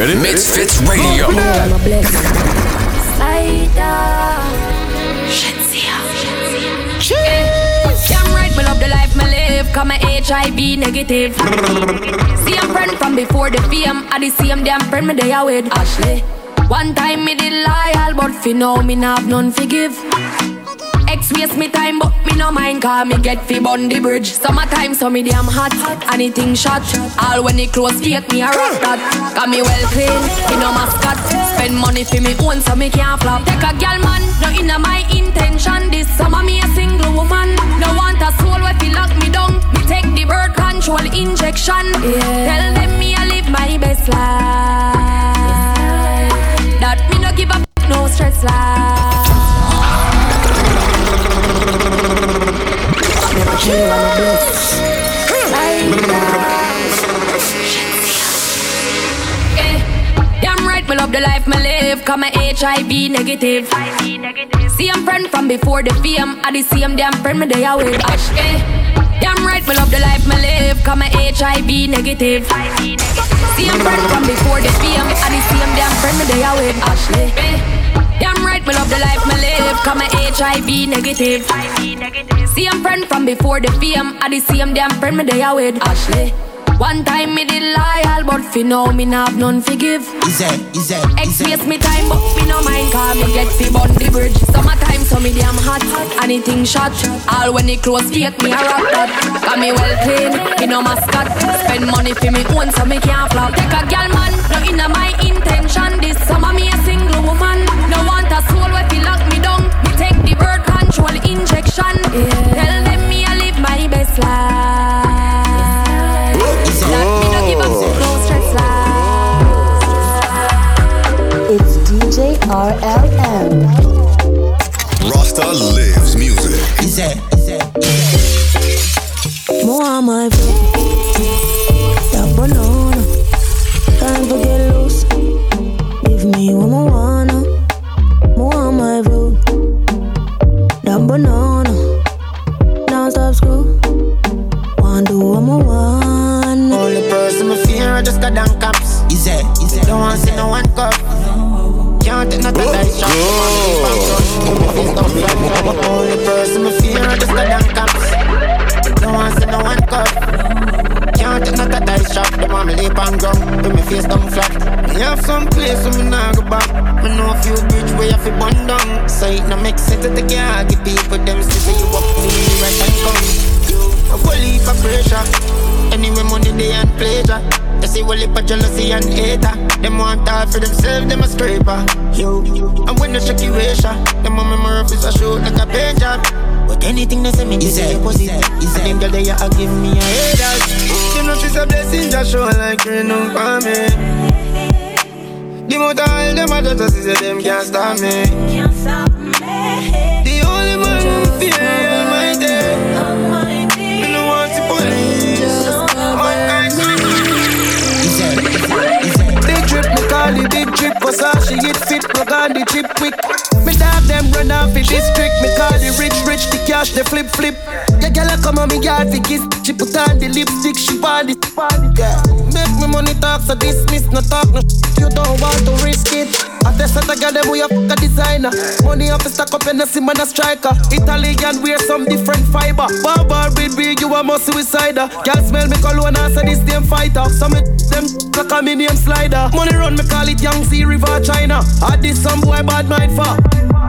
Ready? MizFitz Radio. Damn right, me love the life me live. Cause my HIV negative. Same friend from before the fame. I the same damn friend me they are with Ashley. One time me did loyal, but fi now me not have none forgive. Waste me time, but me no mind Cause me get fi bun the bridge. Summertime, so me damn hot Anything shot. All when it close, fake me a rock that Got me well clean, me no mascot. Spend money fi me own, so me can't flop. Take a gal man, no inna my intention. This summer me a single woman. No want a soul where fi lock me down. Me take the birth control injection. Yeah. Tell them me I live my best life. That me no give up, no stress life chill. Damn right, me love the life me live. Cause my HIV negative. Same friend from before the fame. I the same damn friend me they are with. Ash, eh. Damn right, me love the life me live. Cause my HIV negative. Same friend from before the fame. I the same damn friend me they are with. Ashley. Eh. Damn right, me love the life me live. Cause my HIV negative. Same friend from before the fame. I the same damn friend me they are with Ashley. One time me did loyal, but fi now me not have none forgive. Is it? Is it? Waste me time, but me no mind Cause me get fi bun the bridge Summertime, so me damn hot Anything shot All when it close, fake me a rock that Got me well clean, me no mascot Spend money fi me own, so me can't flop Take a gal man, no inna my intention This summer me a shot. Only person me fear I just got down cops. Want to see no one cup. Can't take nothing like shot. Them want me leap and go. With me face down flat. Me have some place where me nah go back. Me know a few bridge where you fi burn down. So it no make sense to take your give people them still you up to me right and come. A whole heap of pressure. Anyway, money they and pleasure. They see whole heap of jealousy and hater. Them want all for themselves, them a scraper. Yo, and when they check you ratio, them on my is a shoot like a paint job. But anything they say me, they say opposite. Is and them girl they a give me a haters. You know she's a blessing, just show like rain on for me. The amount of all them a just say them can't stop me. The only man who fear Versace it fit, plug on the chip quick. Me dog them run off the district Me call it rich, rich, the cash, the flip, flip. Yeah, girl, come on me yard fi kiss. She put on the lipstick, she it. Yeah. Make me money talk, so dismiss, no talk, no You don't want to I test that I got them, we a fuck a designer. Money off the stack up and a sim and a striker. Italian wear some different fiber. Barbar with big, you a must suicider. Girl smell me cologne and say this damn fighter. Some of them like a me slider. Money run, me call it Sea River China. I did some boy bad mind for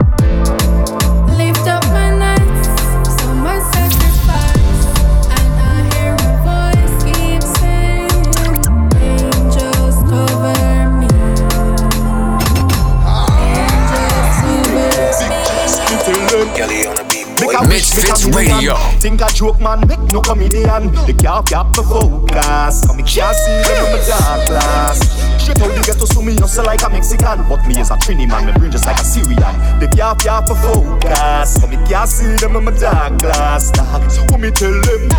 Make wish, make a Radio. Think a joke man, make no comedian. The car cap me focus. Come me can't see them in my dark glass. Straight out the ghetto, so me hustle like a Mexican. But me is a Trini man, me bring just like a Syrian. The car cap me focus. Come me can't see them in my dark glass. Dog, what me tell them?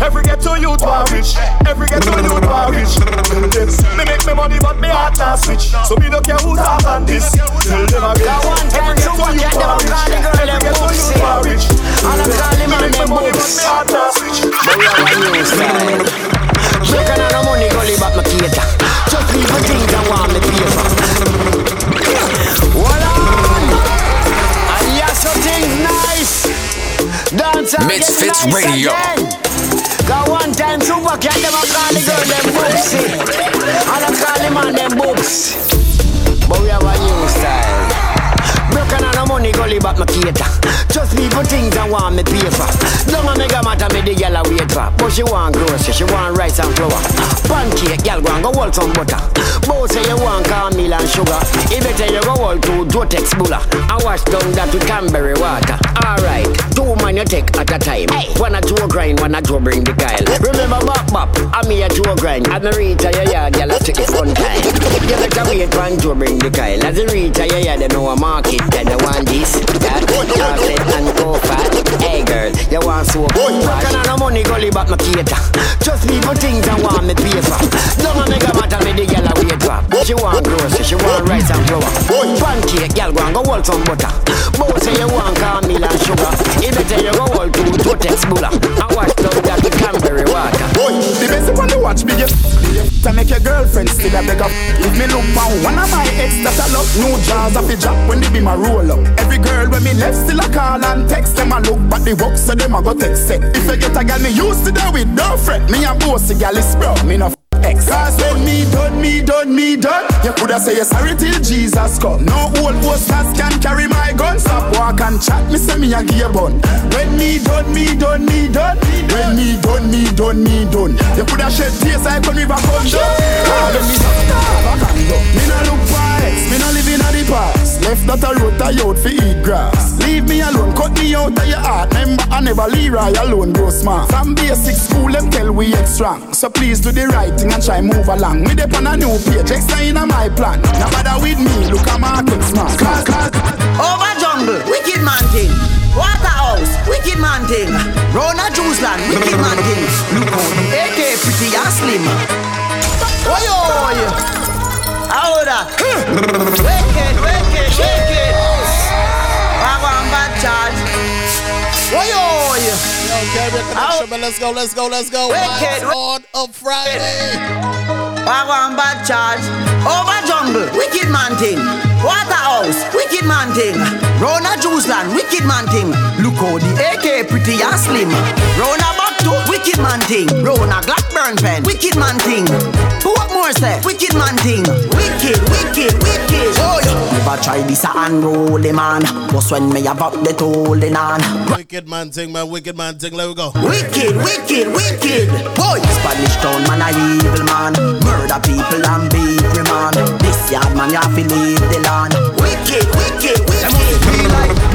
Every ghetto youth war rich. Every ghetto youth war rich. Tell them, me make me money, but me heart not switch. So me don't care who talk on this. Tell them again. Every ghetto youth war rich. Every ghetto youth war rich. And I'm calling my name Boots. But we have a new style. The money gully, but my cater. Just people think I want me pay for. Hold on. I hear something nice. Dance again, MizFitz nice Radio. Again. Got one time super cat, them a call the girl them boobsy I call the man them boobs But we have a new style Broken money gully back my cater. Just people things I want me pay for. Don't a mega matter me the gyal a wait for. But she want groceries, she want rice and flour. Pancake, gyal go and go hold some butter. Both say you want caramel and sugar. It better you go hold two Dotex bulla. And wash down that with cranberry water. Alright, two man you take at a time. One a two grind, one a two bring the Kyle. Remember bop bop, I'm a two grind. I'm a reach your yard, gyal a take it fun time. You better wait for two bring the Kyle. As you reach your yard, they know a market. Then you want this, that, chocolate and go fat. Hey girl, you want soap? Broken on no money, gully back my cater. Just people things I want me pay for. Don't a matter me the gyal a wait for. She want groceries, she want rice and flour. Pancake, gyal go and go hold some butter. Both say you want caramel and sugar. It better you go hold two Totex bulla and wash down that with cranberry water. Boy, the best one to watch get to make your girlfriend still a beg up. If me look down, one of my ex that I love, no jars of a drop when they be my roll up. Every girl when me left still a call and text them a look, but the work so them a go text set. If you get a girl me used to that with no fret, me a bossy girl is bro, me no. Ex. Cause when me done, me done, me done You coulda say you sorry till Jesus come. No old posters can carry my gun. Stop walk and chat, me say me a gear bun. When me done, me done, me done When me done, me done, me done You coulda shed tears like when river come down Ah, when me stop, back and down Me no look for ex, me no live in a the past Left that a road I out for eat grass. Leave me alone, cut me out of your heart. Remember I never Leroy alone grow smart. From basic school them tell we ex strong. So please do the right thing and try move along. Me dep on a new page, extra in my plan. Now bother with me, look at market smart Cause, cause, Over jungle, wicked man thing. Waterhouse, wicked man thing. Rona Juice Land, wicked man thing. Look the AK pretty and slim. Oi oi. Oh, How that? Wicked, wicked, wicked. Wagwan bad charge. Oi oi. Yo, Caribbean Connection, man. Let's go, let's go, let's go. Wicked. Vibes on a Friday. Wagwan bad charge. Over oh, jungle, wicked man thing. Waterhouse, wicked man thing. Rona Juice Land, wicked man thing. Look how the AK pretty and slim. Rona back to wicked man thing. Rona Blackburn pen, wicked man thing. Who what more say? Wicked man thing. Wicked, wicked, wicked. Oh, yeah. Never try this a unruly man. But when me about the holding on. Wicked man thing, man. Wicked man thing. Let we go. Wicked, wicked, wicked. Boy, Spanish town man a evil man. Murder people and beat me man. This yard man you have to leave the land. Wicked, wicked, wicked. Them like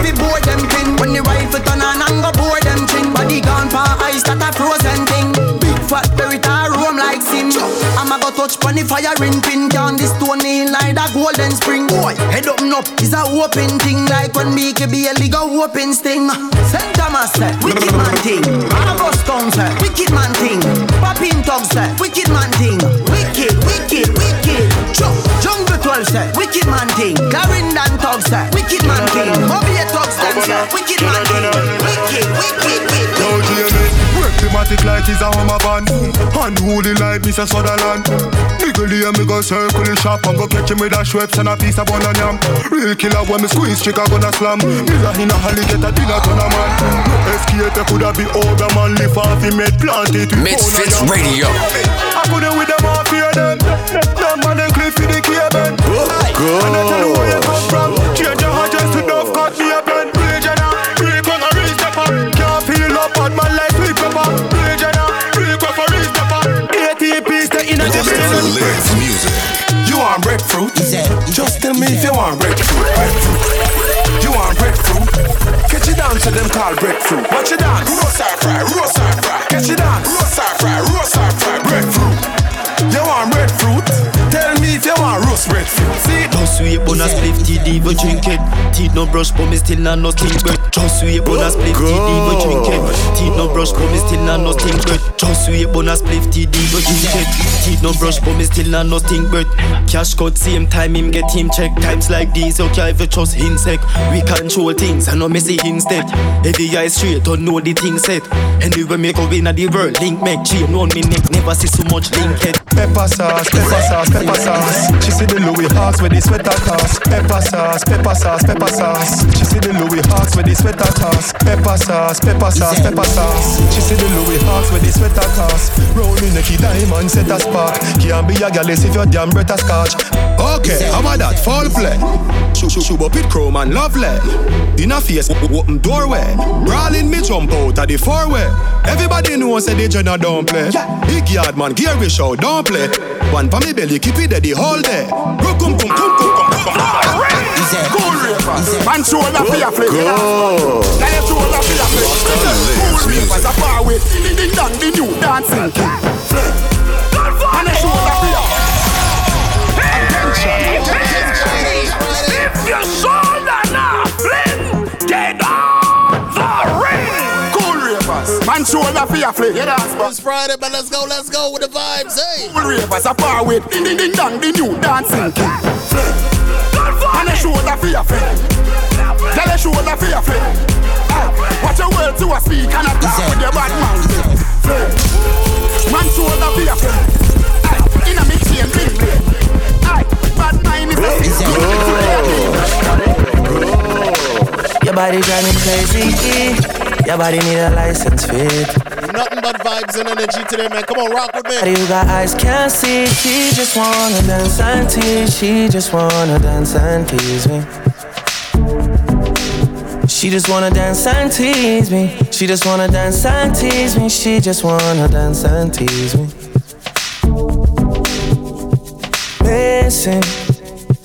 them boy them thing. When the rifle turn on and go bore them thing. Body gone for ice that a frozen thing. Big fat berry roam like sim. I'ma go touch pon the fire ring pin. Down the stone in like a golden spring. Boy, head up up is a open thing like when Mickey Bailey go open sting. Saint Thomas say, wicked man thing. August Town say, wicked man thing. Papin Tug say, wicked man thing. Wicked, wicked, wicked. Jungle 12 say, wicked man thing. Clarendon Tug say, wicked man thing. Bobby Tugs them say, wicked man thing. Wicked, wicked, wicked. Yo, Jamie, work thematic like he's a Hummer van Unholy like Mr. Sutherland? Nigga here, me go circle the shop And go catch him with a Schweppes and a piece of bun and yam. Real killer when me squeeze, chick I gonna slam. Me a in a holly get a dinner ton of man. No escape, coulda be older man Live off him head planted with MizFitz bone and yam. Radio. I couldn't with them all fear them. Them man them cliff in the cable And I tell you where you come from. Change a Rasta lives music. You want breadfruit? Just tell me if you want breadfruit. breadfruit. You want breadfruit? Catch you down to them call breadfruit. Watch you dance. Roast or fry, roast or fry. Catch you. Roast or fry, roast or fry. Breadfruit. You want breadfruit? Tell me if you want roast breadfruit. See? Just sweet bonus spliff TD but drink it. Teeth no brush but me still not nothing but Just sweet bonus spliff TD but drink it. Teeth no brush but me still not nothing but Just sweet bonus spliff TD but drink it. Teeth no brush but me still not nothing but Cash cut same time him get him check. Times like these you can't even trust insect. We control things I know me see instead. Every eye straight don't know the thing set Anyway me go in the world link make chain on me neck. Never see so much link head Pepper sauce, pepper sauce, pepper sauce She see the Louis Hawks with the sweater toss. Pepper sauce, pepper sauce, pepper sauce. She see the Louis Hawks with the sweater toss. Pepper sauce, pepper sauce, pepper sauce. She see the Louis Hawks with the sweater toss. Roll me necky diamond set a spark. Can't be a gal if your damn breath a scotch. Okay, how about that? Fall play. Shoot, shoot, shoot up it chrome and lovely. In a face, open doorway. Brawling me jump out of the four way. Everybody knows say the Jenna don't play. Big yard man, gear we show don't play. One for me belly, keep it there the whole day. Rook kum kum kum kum kum kum. Cool rapers. Man shoulder for your flick. Go. Now your shoulder for your flick. Cool rapers a far with. Ding ding dong, the new dancing king. Flick. And your shoulder for your. If shoulder for your flick. It's Friday, man. Let's go, let's go with the vibes. Hey. Cool rapers a far with. Ding ding ding dong, the new dancing king. Flick. And your shoulder for your flick. Tell your shoulder for your flick. Ah, Watch your words to a speak and a talk with your bad man. Man shoulder for your. Ah, In a mix chain bling bling. Bad mind is a Your body drive me crazy. Your body need a license fit. Nothing but vibes and energy today, man. Come on, rock with Body me. who got eyes can't see. She just wanna dance and tease. She just wanna dance and tease me. She just wanna dance and tease me. She just wanna dance and tease me. She just wanna dance and tease me. Missing.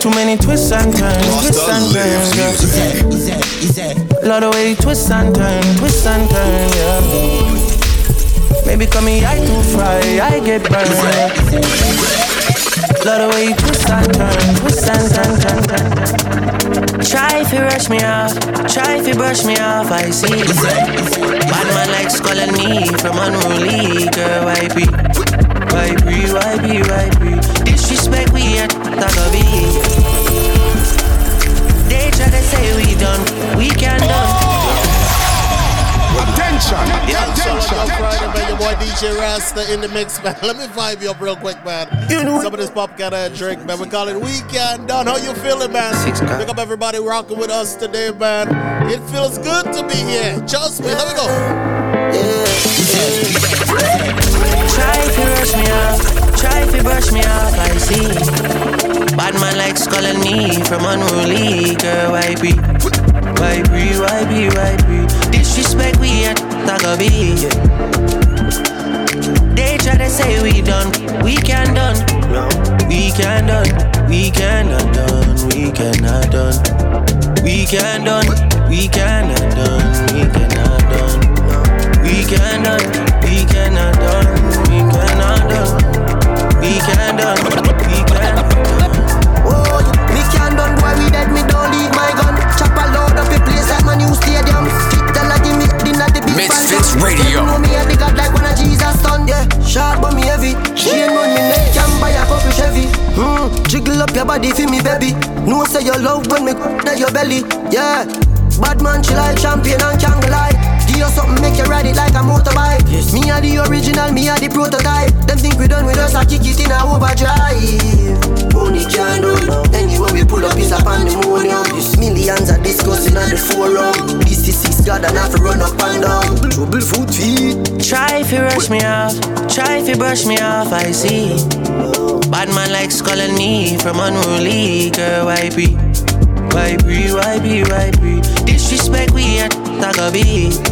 Too many twists and turns, twists and turns. Yeah. Love the way you twist and turn, twist and turn, yeah. Baby, call me I too fry, I get burned. Yeah. Love the way you twist and turn, twist and turn, turn, turn. Try if you rush me off, try if you brush me off, I see. Bad man like calling me from unruly, girl, why be? Why be, why be, why be? Disrespect we at Taco B. say we done, we can done. Oh! Attention, Attention. Friday, man. Your boy DJ Rasta in the mix, man. Let me vibe you up real quick, man. Some of this pop got a drink, man. We call it Weekend Done. How you feeling, man? Pick up everybody rocking with us today, man. It feels good to be here. Trust me. Let me go. Try if you rush me off, try you brush me off, I see. Bad man likes calling me from unruly, girl, why be? Why be, why be, why be? Disrespect we at Taco B. They try to say we done, we can done. No, we can done, we cannot done, we cannot done. We can done, we cannot done, we cannot done. We can done, we cannot done, we cannot done. We can done, we cannot done. Oh, me can done, boy, we dead, me don't leave my gun. Chop a load up a place like my new stadium. Fit the like give me dinner the big MizFitz band. Radio. You know me a the god like one of Jesus son, yeah. Sharp but me heavy. Chain on me neck, can buy a couple Chevy. Hmm, jiggle up your body for me, baby. No say your love when me that your belly, yeah. Bad man, chill like champion and can't lie. Give you something, make you ride it like a motorbike. Yes. Me are the original, me are the prototype. Them think we done with us, I kick it in a overdrive. Only can do Anyway we pull up is a pandemonium This millions are discussing on the forum This is six God and have to run up and down Trouble foot feet Try if you rush me off, try if you brush me off, I see. Bad man likes calling me from unruly, girl, why be? Why be, why be, why be? Disrespect we at Taco B.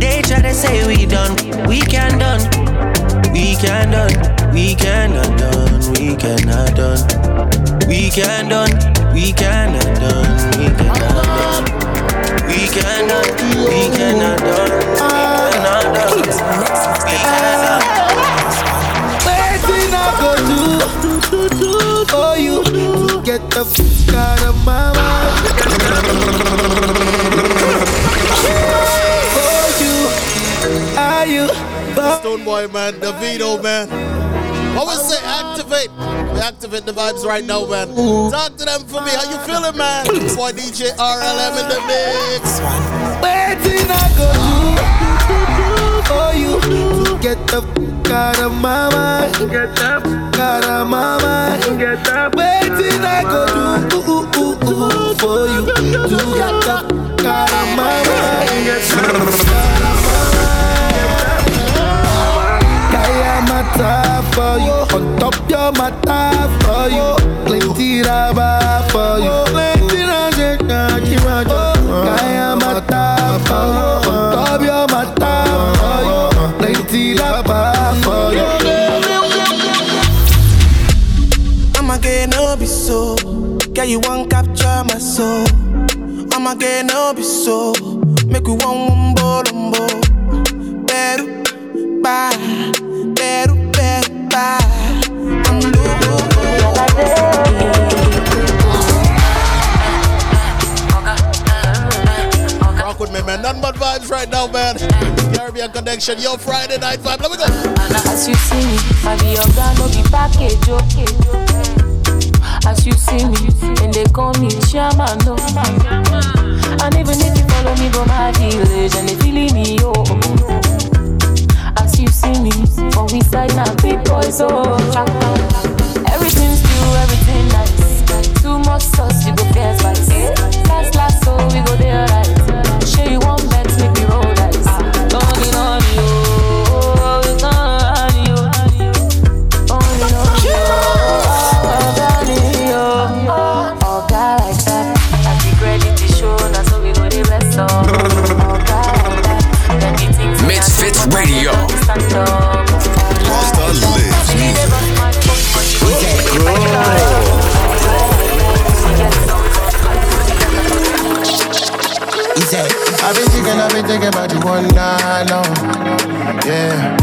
They try to say we done, we can done. We can done, we cannot done, we cannot done. We can done, we cannot done, we cannot done. We cannot, we cannot done, we cannot done. We cannot Waiting I go do for you to get the fuck out of my Boy, man. Davido, man. What we say? Activate. We activate the vibes right now, man. Talk to them for me. How you feeling, man? Boy, DJ RLM in the mix. Waiting I go do for you to get the fuck out of my mind. Get the fuck out of my mind. Get the Waiting I go do for you to get the fuck out of my mind. Get the fuck out of my mind. matter for you. On top your matter for you. Plenty rubber for you. Plenty rubber, Kaki Raja. Kaya matter for you. On top your matter for you. Plenty rubber for you. I'm again, no be so. Girl, you won't capture my soul. I'm again, no be so. Make you one, one, ball bolo, ball. Better, bye beru, beru, ba. I'm Rock with me, man. Nothing but vibes right now, man. Caribbean Connection, your Friday night vibe. Let me go. As you see me, I be your guy, no be package, okay. As you see me, and they call me Shaman, no. And even if you follow me, go my village, and they feeling me, yo. See me, for we side now, big boys, oh. Everything's new, everything nice. Too much sauce, you go get spice. Last, last, so we go there, right. Show you one been thinking about you one night long. Yeah.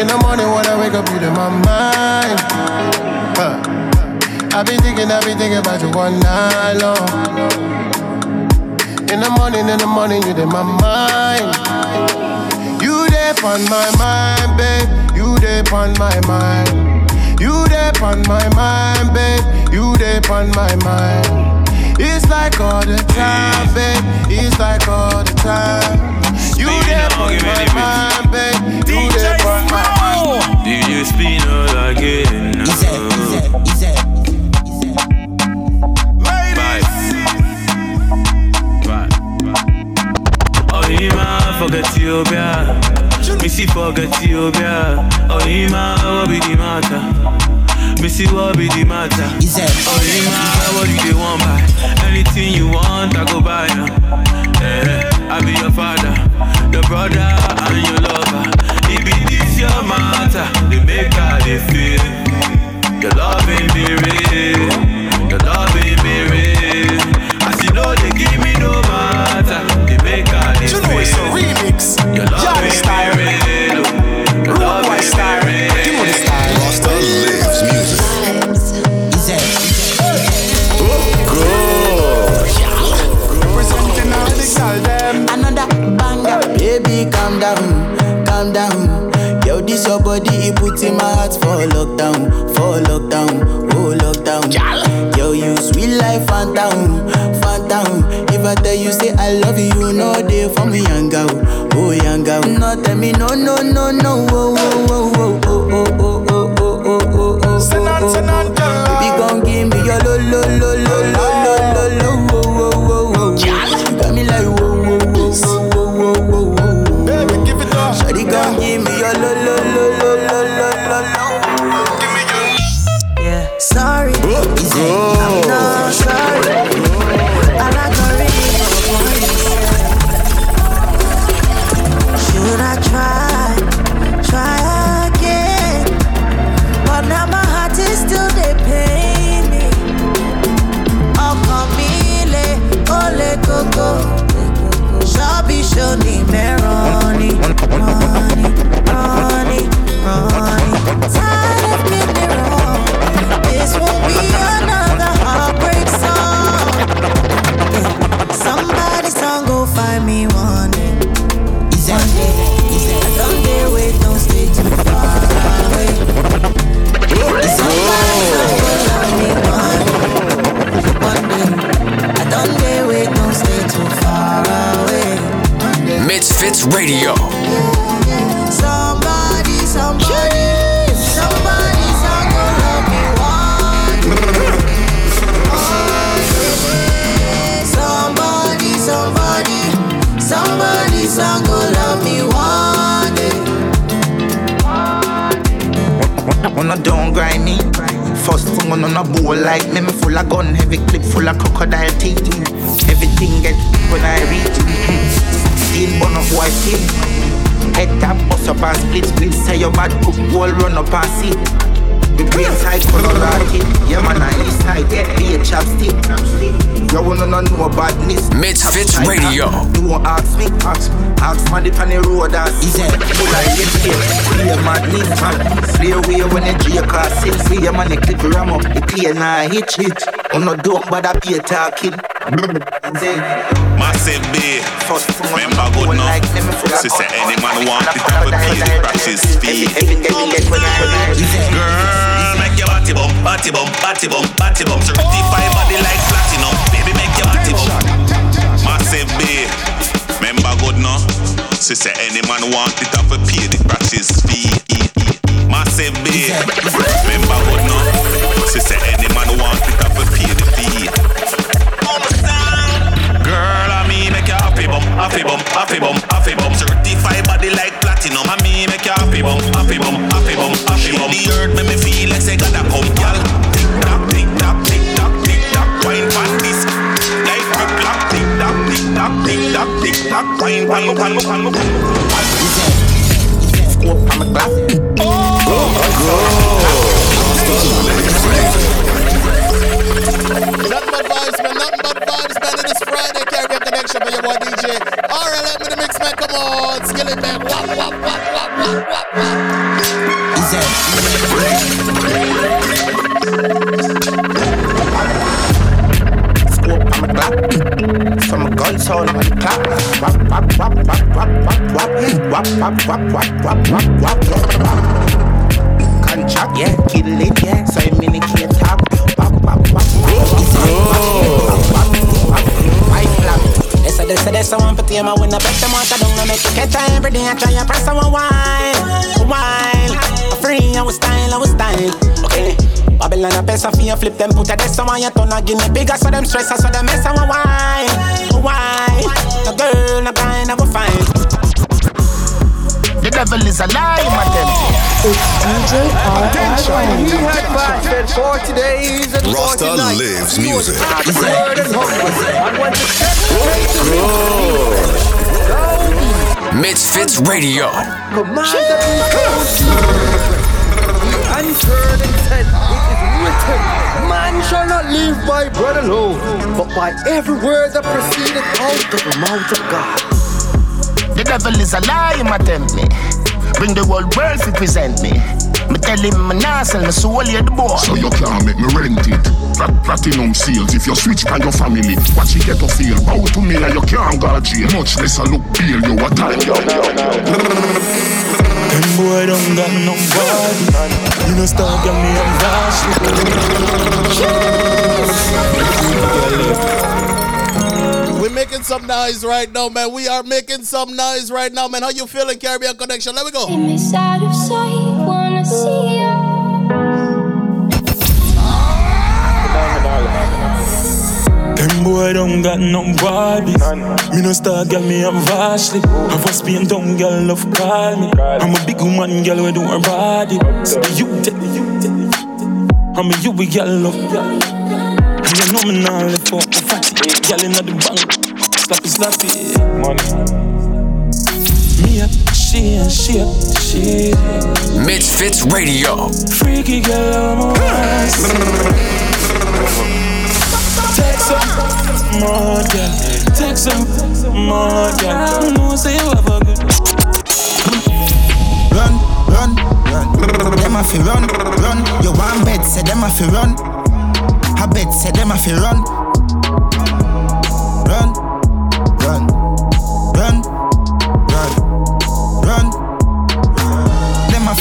In the morning when I wake up, you in my mind. Huh. I've been thinking, I've been thinking about you one night long. In the morning, in the morning, you in my mind. You there on my mind, babe. You there on my mind. You there on my mind, babe. You there on my mind. It's like all the time, babe. It's like all the time. You there on my mind, babe. You there on my mind. DJ Spino again. Easy, easy, easy. Oh, Ima, forget Ethiopia. Missy, forget Ethiopia. Oh, Ima, what be the matter? Missy, what be the matter? Oh, Ima, what do they want buy? Anything you want, I go buy now. Eh, I be your father, your brother, and your lover. It be this your matter, they make how they feel. Your love ain't be real, your love ain't be real. Clear now it I'm not don't bother pay talking Massive B. Remember good enough. She said any man want it have a pay the practice fee. Girl, make your body bump, body bump, body bump, body bump. Certified body like platinum. Baby, make your body bump. Massive B. Remember good enough. She said any man want it have a pay the practice fee. Massive B. Remember good enough. She said any man want it have a pay the fee. Girl, I mean make you happy bum, happy bum, happy bum, happy bum. Certified body like platinum. I mean make you happy bum, happy bum, happy bum, happy bum. The earth make me feel like say gotta come, girl. Tick tock, tick tock, tick tock, tick tock. Wine pan this, like rip lock. Tick tock, tick tock, tick tock, tick tock. Wine pan, pan, pan, pan. Scope on my glass. Nothing but vibes, man. Nothing but vibes, man. It is Friday. Caribbean Connection for your boy DJ. Let me the mix, man. Come on. Skill it, man. Wap, wap, wap, wap, wap, wap, wap. Scope on my glass. Some gun sound on the clock. Wap, wap, wap, wap, wap, wap, wap. Wap, wap, wap, wap, wap, wap, wap, wap. Contract, yeah, it. So I mean, it can't talk. Wap, wap, wap, They say, they say, they say, one for team, I win the bet them out, I don't know, make you catch her every day, I try and press her one wine, wine. I'm free, I was style, I was style, okay. Babylon a pesa for you flip them, put a desk on your tongue, guinea bigger, so them stress, so them mess, I want wine, wine. No girl, no guy, go fine. The devil is a lie, my temple. DJ RLM. We had fasted 40 days and 40 Rasta nights. lives music. Word and hungry. And when the MizFitz Radio. command and heard and said, It is written, Man shall not live by bread alone, but by every word that proceedeth out of the mouth of God. The devil is a lie, my me. Bring the whole world to present me. Me tell him me nah sell my soul here the boy. So you can't make me rent it. Plat- platinum sales if you switch by your family. Watch it get to feel. Bow to me and you can't go jail. Much less I look pale. You a time. Them boy don't got no body. You know stop get me on We're making some noise right now, man. We are making some noise right now, man. How you feeling, Caribbean Connection? Let me go. Miss out of sight, wanna see. Them boy don't got no body. Me no star girl, me have Ashley. Have a Spain town girl love call me. I'm a big woman girl we do her body. So you take you take I'm a you we girl love. And you know me now live for a fatty. Girl inna the bank, slappy slappy. Money. Me up, she and she up, she. MizFitz Radio. Freaky girl, I'm a wise. Take some more, girl. Take some more, girl. You know, say you have a good. Run, run, run. Them a fi run, run. You want bed, say them a fi run. A bed, say them a fi run. Run,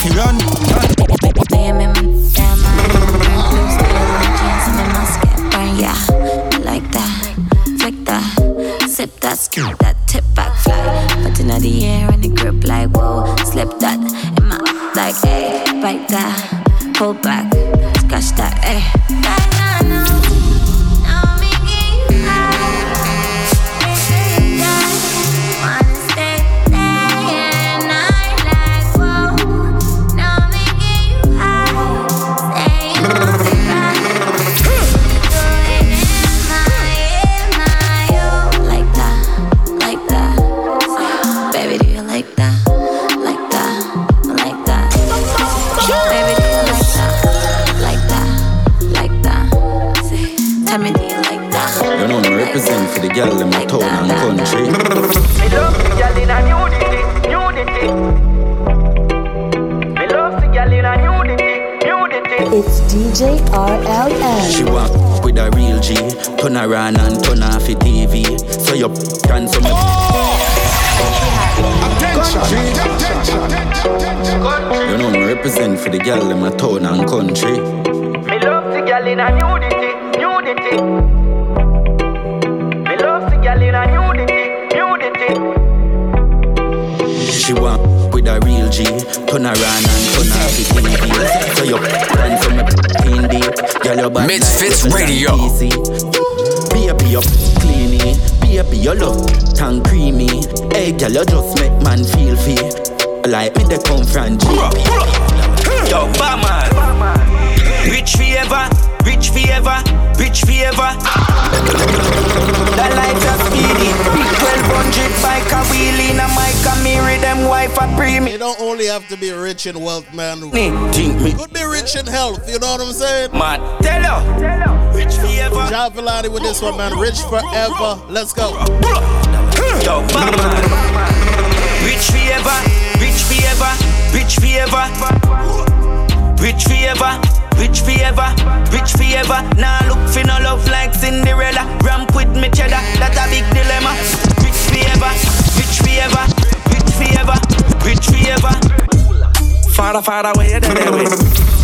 Fi run, run. Yeah, like that, that, that, skip that, tip back, fly. But in the air and it grip like whoa. Slip that in my like hey, bite that, pull back, scratch that, hey. Like It's DJ RLM. She walk with a real G, turn around and turn off the TV. So you can so me. You know me represent for the girl in my town and country. Me love the girl in a nudity, nudity. With a real G, turn around and turn off the TV. So you can so me in the girl your body MizFitz Radio. Baby, you clean it. Baby, you look tan creamy. Hey, girl, you just make man feel free. Like me, they come from G. Yo, Batman. Rich forever, rich forever, rich forever. That life just speedy. 1200 bike a wheel in a mic a mirror them wife a premium. You don't only have to be rich in wealth, man. Think me. Could be rich in health, you know what I'm saying? Man, tell her. Rich forever. John Villani with this one, man. Rich forever. Let's go. Yo. Rich forever, rich forever, rich forever. Rich forever, rich forever, rich forever. Now look for no love like Cinderella. Ramp with me cheddar, that's a big dilemma. Rich forever, rich forever, rich forever, rich forever. Where you there with?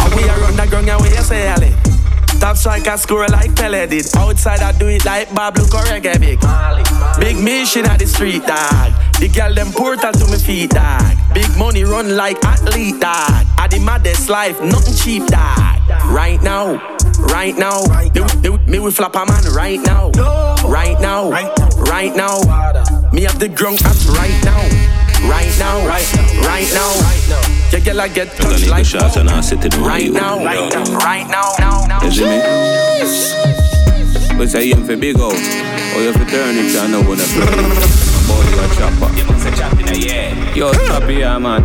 And we are run the ground and you say Ali? Top striker score like Pele did. Outside I do it like Bob look or reggae big. Big mission at the street dog. The girl them portal to me feet dog. Big money run like athlete dog. I the maddest life, nothing cheap dog. Right now, right now, me, me, me we flap a man right now, right now, right now. Me have the ground at right now, right now, right now. Your girl I get touched like shots and I sit in right now, right now, right now, now, now. You see me? But say you for big out, or you for turn it, I know when I play. Boy, you a chopper. You must a chop in a yeah. Yo, chopper, yeah, man.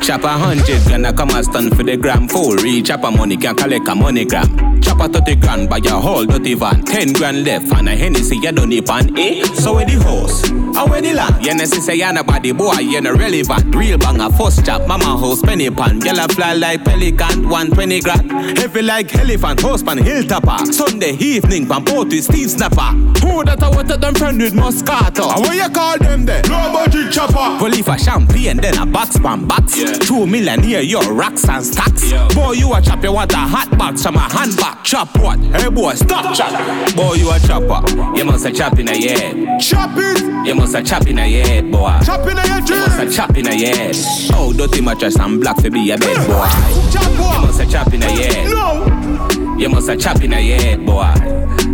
Chopper hundred, gonna come and stand for the gram. Full reach, chopper money can collect a money gram. Chopper 30 grand by your whole dirty van. 10 grand left, and a Hennessy, you don't need pan, eh? So where the horse? How where the land? You know, say you're nobody, boy, you're not relevant. Real banger, first chop, mama house, penny pan. A fly like pelican, 120 grand. Heavy like elephant, horse pan, hilltopper. Sunday evening, pan boat with Steve Snapper. Who that I want them friend with Moscato? And what you call them there? No budget chopper. Well, if a champagne, then a box pan box. Two million here, your racks and stacks. Boy, you a chop, you want a hot box from a handbag. Chop what? Hey boy, stop chop. Boy, you a chopper. You must a chop in a head. Chop it. You must a chop in a head, boy. Chop in a head, You must a chop in a head. Oh, dirty mattress and black for be a bed, boy. You must a chop in a head. No. You must a chop in a head, boy.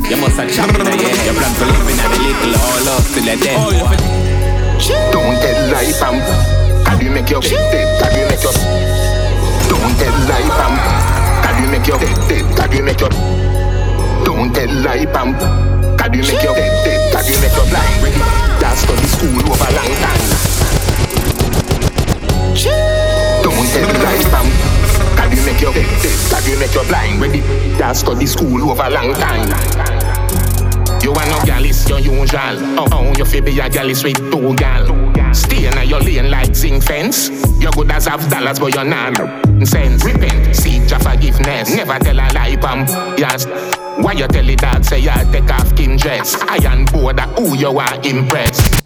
You must a chop in a head. You plan to live in a little all up till a dead, oh, boy. Don't tell lie, pam. Um. Can you make your dead? Can you make your Don't tell lie, pam. Um. Can you make your dead? Can you make your Don't tell lie, pam. Um. Can you make your dead? Can you make your blind? That's for the school over long time. Don't tell lie, pam. Can you make your dead? Can you make your blind ready? That's for the school over long time. You are no gal, it's your usual. Oh, oh, you feel be a gal is with two gal. Stay in your lane like zinc fence. You're good as half dollars, but you're not sense. Repent, seek your forgiveness. Never tell a lie, pam. Yes. Why you tell the dog say you take off Kim dress? I am bored who you are impressed.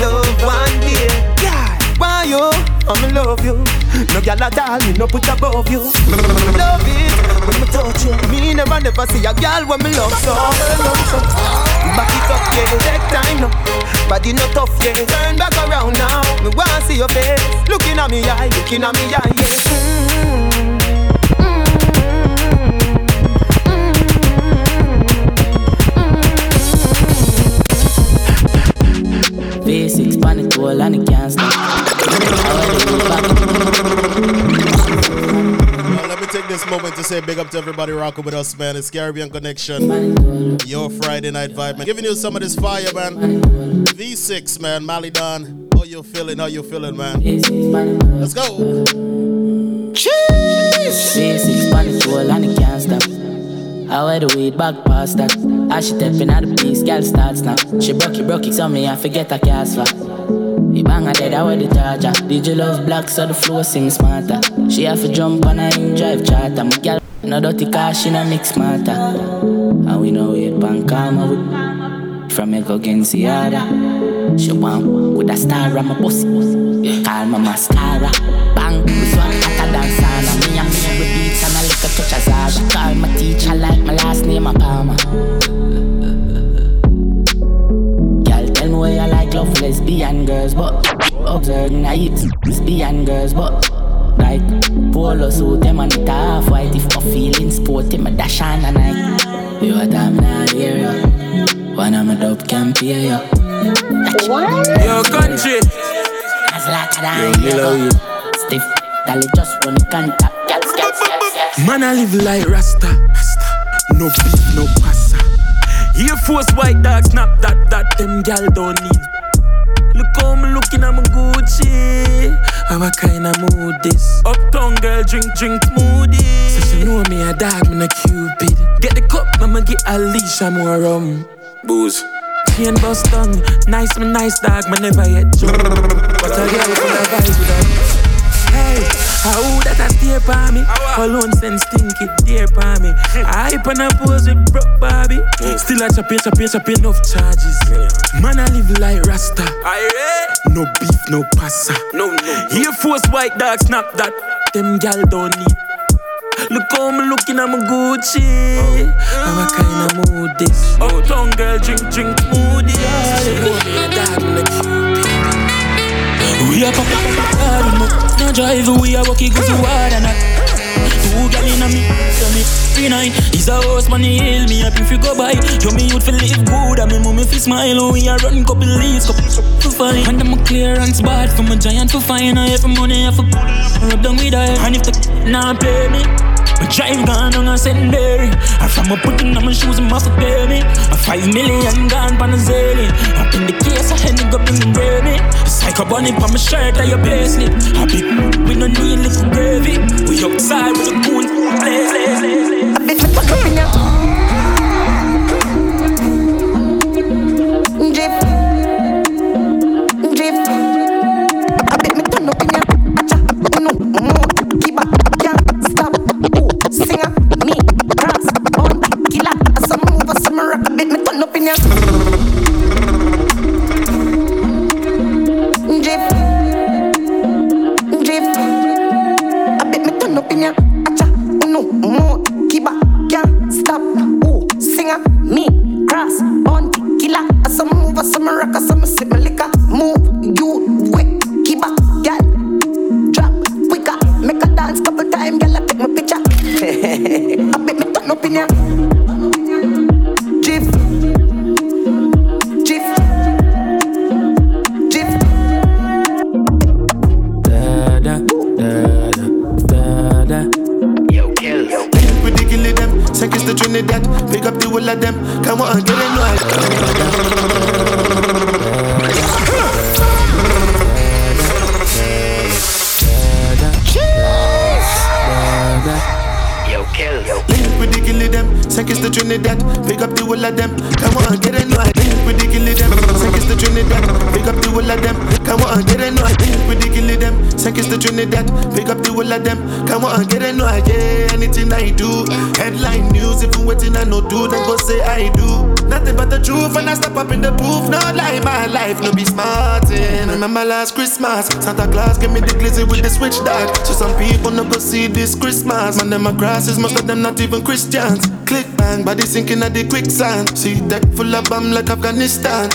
your love one day. God, why you? I'ma love you. No gyal at all, me no put above you. love it when me touch you. Me never never see a gyal when me love so. Love so. Back it up, yeah. Take time now. Body no tough, yeah. Turn back around now. Me wanna see your face. Looking at me eye, looking at me eye, yeah. Mm-hmm. This moment to say big up to everybody rocking with us, man. It's Caribbean Connection, your Friday night vibe, man. Giving you some of this fire, man. V6, man. Malidan, how you feeling? How you feeling, man? Let's go. Cheese! V6 pan it whole and it can't stop. I wear the weed back past that. As she tapping at the piece, girl starts now. She broke it, broke it, so me I forget a cast for. The bang a dead, I wear the charger. DJ love black, so the flow sing smarter. She have to jump on a in drive charter. My girl, no dirty car, she no mix smarter. And we know it, bank karma with. From me go Genziada. She want with a star on my pussy. Call my mascara. Bang, this one hotter than sauna. Me and me beats and a little touch of Zara. Call my teacher like my last name a Palmer. Love lesbian girls, but observe night lesbian girls, but like polo suit them and it half white. If I'm feeling sporty, my dash on a night. You a damn not hear you. One of my dope can't pay you. Yo, country. As like a Yo, Miller, Stiff, dolly just run the contact. Girl, girl, girl, Man, I live like Rasta. No beef, no pasta. Air Force white dog snap that, that them gal don't need. Look how me looking at my Gucci. What kind of mood this? Uptown girl drink, drink moody. So she know me a dog, me no cupid. Get the cup, mama get a leash, I'm more rum. Booze. Chain bust tongue, nice me nice dog, me never yet drunk. But a girl full of vibes with her. Hey, how that a stare by me? Alone sense stinky dear by me. I hype and I pose with broke Barbie. Mm. Still a chop chop chop enough charges. Man, I live like Rasta. Eh? No beef, no pasta. No, no. Air Force white dog snap that. Them gal don't need. Look how me looking at my Gucci. Oh. How what kind of mood this? Oh. Uptown girl drink drink moody. She know me a dog, me no cupid. We are pop hard enough. No drive, we are walking go to hard and Two gal inna me, tell me three nine. Is a house money hail me up if you go by. Yo me youth feel live good and me mommy fi smile. Oh, we are run couple leaves, couple to find. And them a clearance bad from a giant to find. I every money I for rub down with her. And if the nah pay me. I drive gone on a secondary. I from a putting on my shoes and pay me. A five million gone pan a zillion. Up in the case, I had go bring the baby. Psycho bunny on my shirt, I your payslip. I big we no need little gravy. We outside with the cool blaze. I bet me fuck up in ya. See this Christmas. Man, them my grasses, most of them not even Christians. Click bang, body sinking at the quicksand. See deck full of bomb like Afghanistan.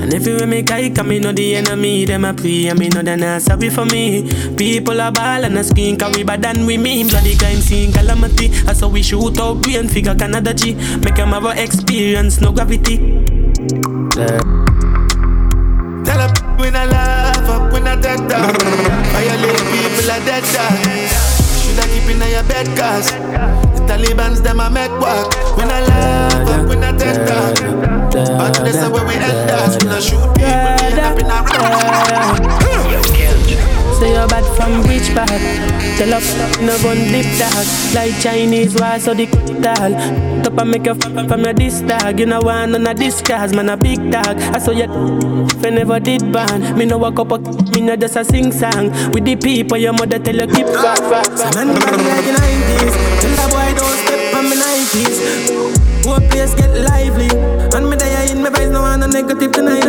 And if you make I come, me know the enemy, them a pray, and me know they not sorry for me. People are ball and a skin, cause we bad than we mean. Bloody crime scene calamity, I saw we shoot out brain figure Canada G. Make them have a experience, no gravity. Yeah. network. When I laugh up, when I test talk. But this is where we end us. When I shoot people, we end up in a Say you're bad from beach back. Tell up, no one deep dark. Like Chinese, why so the tall? Top and make a f- from your disc tag. You know why none of this cars, man a big dog. I saw your f- never did ban. Me no walk up a me no just a sing song. With the people, your mother tell you keep back, back, back. So man, man like 90s. Tell the boy don't stay. 90s. Poor place get lively. And me die in my vibes, no one a negative tonight.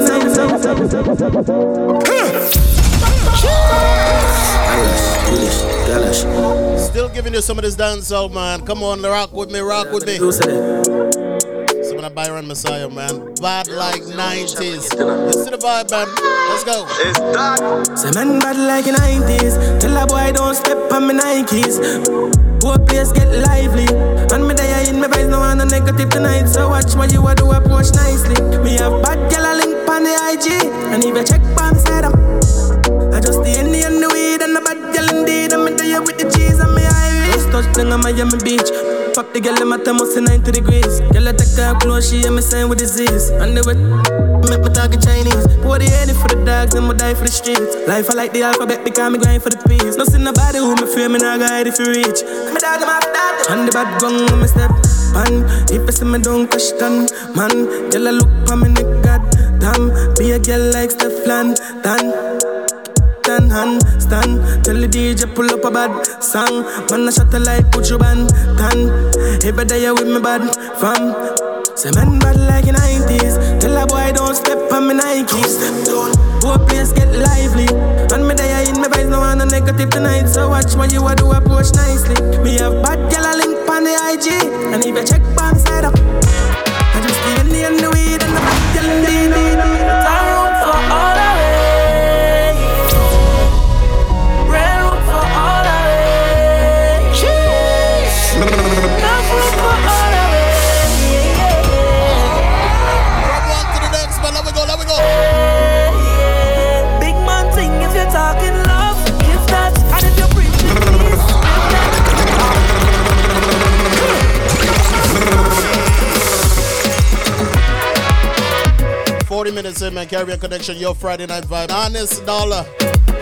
Still giving you some of this dancehall, man. Come on, rock with me, rock with me. Some of that Byron Messia, man. Bad like 90s. Let's to the vibe, man. Let's go. It's that. Some man bad like 90s. Tell a boy don't step on my Nikes. Poor place get lively. And me there in my vibes no one a negative tonight. So watch what you a do approach nicely. Me have bad gal a link on the IG And if you check bomb side up. I just the and the weed and the bad gal indeed. And me there with the cheese and me Irish Just touch down on Miami Beach Fuck the girl, my at almost 90 degrees. Girl, I take her close, she hear me saying with disease. And the way make me talking Chinese. Pour the any for the dogs, and me die for the streets. Life, I like the alphabet because me grind for the peace. No see nobody who me fear, me not guide if you reach. Me dog, after that. And the bad gun, when me step. Man, if you see me don't question, man. Girl, I look for me, neck, god damn. Be a girl like Stefan, Dan stand hand stand. Tell the DJ pull up a bad song. Man, I shut the light, put you band tan. Every day you with me bad fam. Say man bad like in 90s. Tell a boy don't step on me Nikes. Whole place get lively. And me there in my vibes, no one a negative tonight. So watch what you a do approach nicely. Me have bad gal a link on the IG. And if you check bomb side up, I just the Henny and the weed and the the minutes in, man. Caribbean Connection, your Friday night vibe. Honest dollar.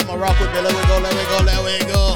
On, rock with me. Let me go, let me go, let me go.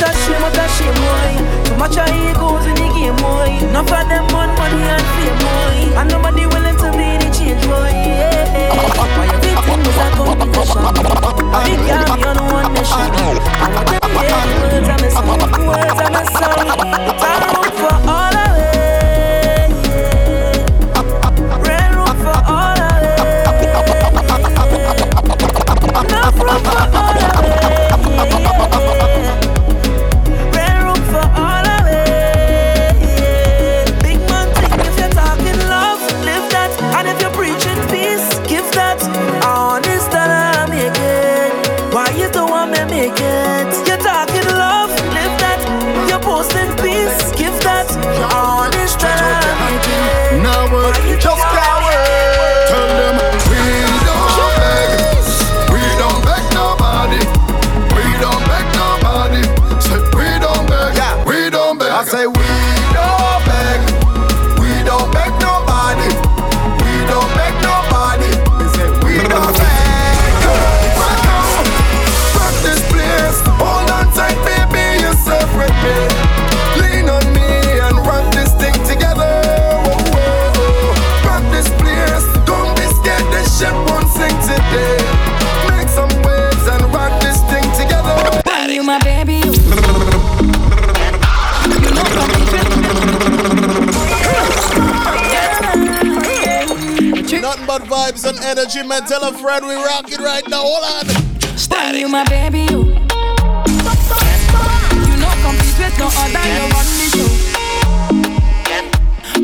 yeah. So shame, what a shame, boy. Too much of egos in the game, boy. Enough of them want money and fame, boy. And nobody willing to be the change, boy. Why everything is a competition? Big girl, you're the one nation. I want them to the words I'm saying, words I'm saying. A room for all but vibes energy, man. Tell a friend we rock it right now. Hold on. Why you my baby, you. You know compete with no other, you run the show.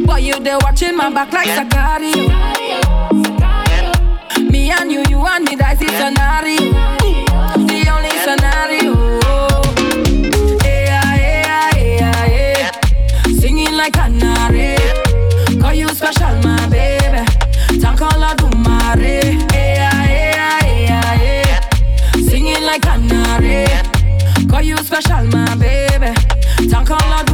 Boy, you there watching my back like Sicario. Me and you, you and me, that's the scenario. The only scenario. Singing like a canary. Call you special, my baby. Talk all I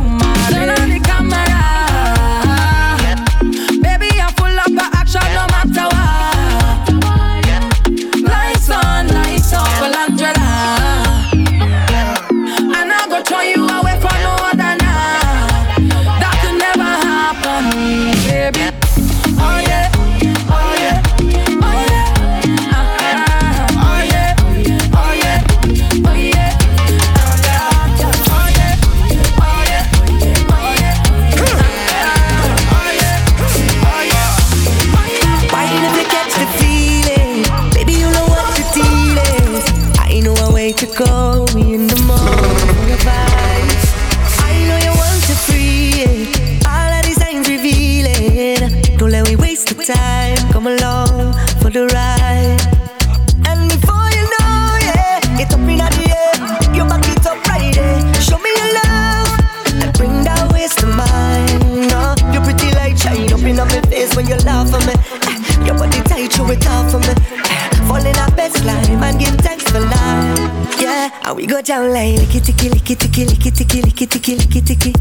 down like licky ticky, licky ticky, licky ticky, licky ticky, licky ticky.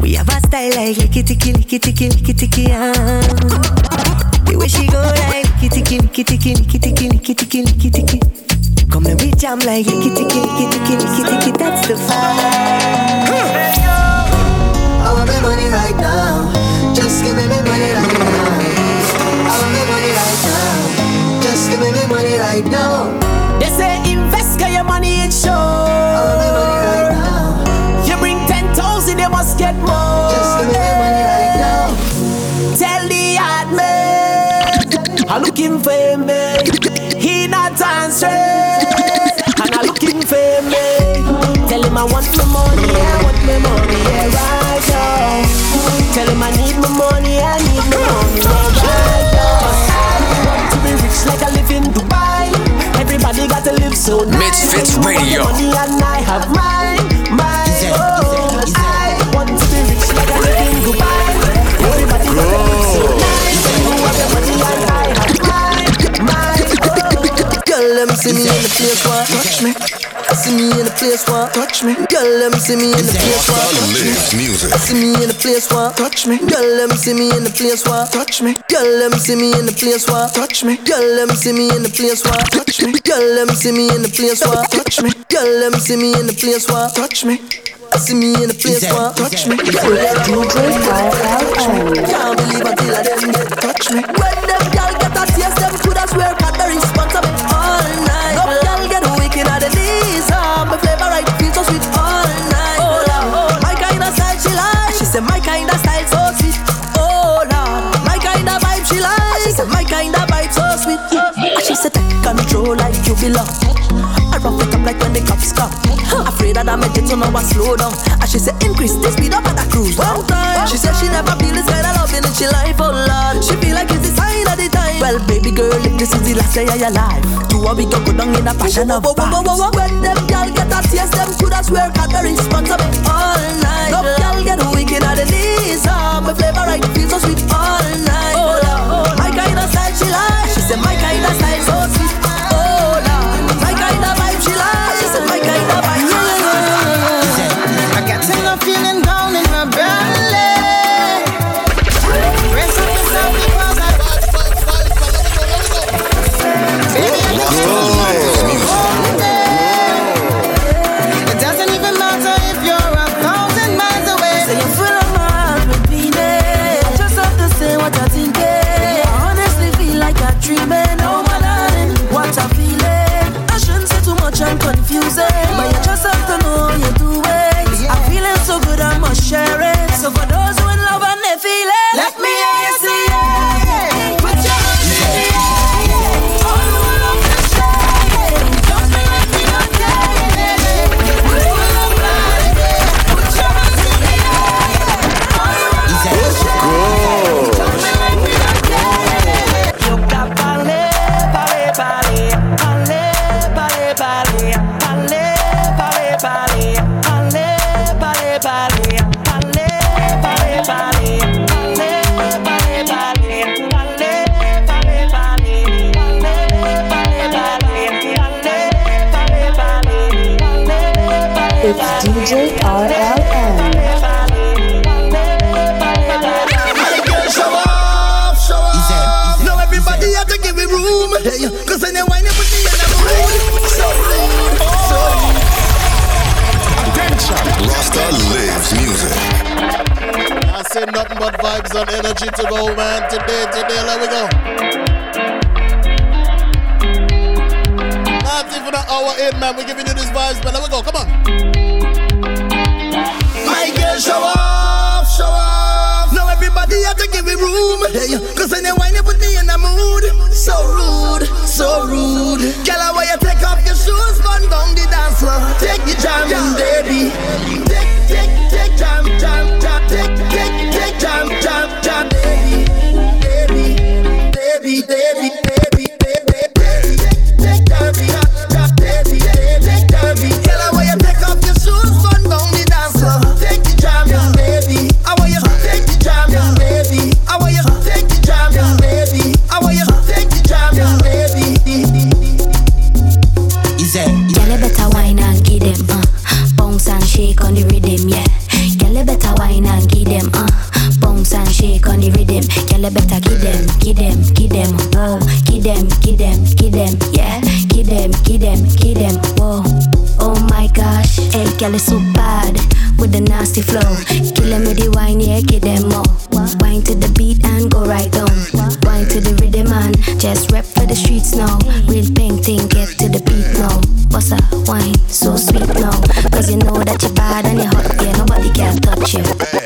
We have a style like licky ticky, licky ticky, licky ticky. Ah. The way she go like licky ticky, licky ticky, licky ticky, licky ticky, licky ticky. Come and we jam like licky ticky, licky ticky, licky ticky. That's the vibe. Me money right now. Tell the hard man, I'm looking for me. He not answering, and I'm looking for me. Tell him I want my money, I want my money, yeah, right now. Tell him I need my money, I need my money, yeah, right now. I want to be rich like I live in Dubai. Everybody got to live so nice. MizFitz You want the Radio. Money and I have mine. See me in the place where touch me. See me in the place where touch me. Girl, let me see me in the place where touch me. music. See me in the place where touch me. Girl, let me see me in the place where touch me. Girl, let me see me in the place where touch me. Girl, let me see me in the place where touch me. Girl, let me see me in the place where touch me. Girl, let me see me in the place where touch me. See me in the place where touch me. Girl, let me Can't believe until I them get touch me. When them girl get a taste, them coulda swear control like you belong. I rough it up like when the cops come. Afraid that I make it so now I slow down. And she said increase the speed up and I cruise. One time, she said she never feel this kind of loving in she life. Oh Lord, she feel like it's the sign of the time. Well, baby girl, if this is the last day of your life, do what we go go down in a passion of vibes. When them girl get a taste, them coulda swear got the response of it all night. Up girl get wicked at the knees, vibes and energy to go, man. Today, today, let we go. Not even an hour in, man. We're giving you these vibes, man. Let we go. Come on. My girl, show off, show off. Now everybody have to give me room. Cause when they wind up with me in I'm. So rude, so rude. Girl, I want you take off your shoes, bun down the dance floor. Take your jamming, baby. flow. Killing me the wine, yeah, give them more. Wine to the beat and go right on. Wine to the rhythm man, just rap for the streets now. Real painting, get to the beat now. Bossa wine, so sweet now. Cause you know that you're bad and you're hot, yeah, nobody can touch you.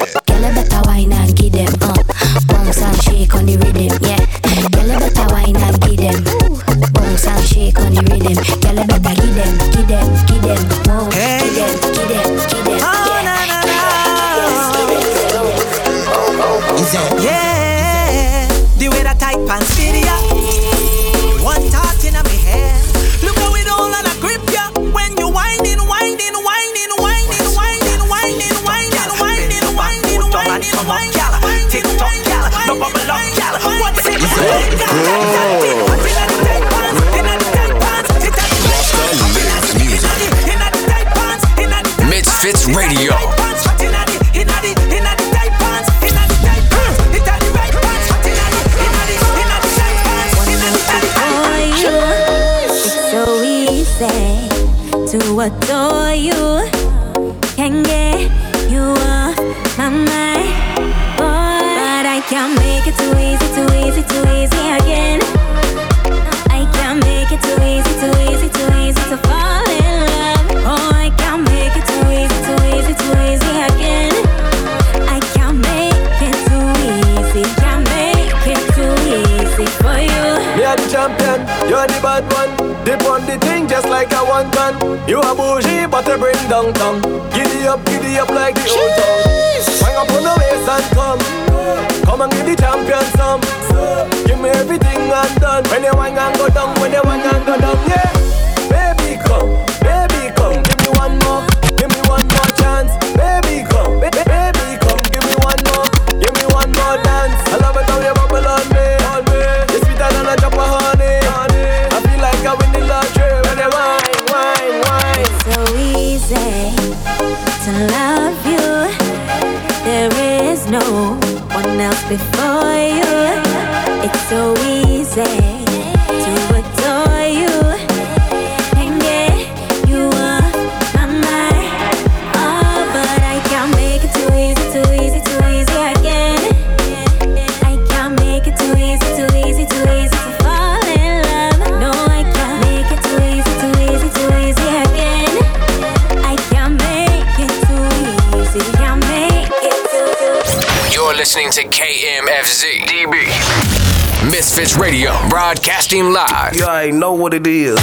they know what it is.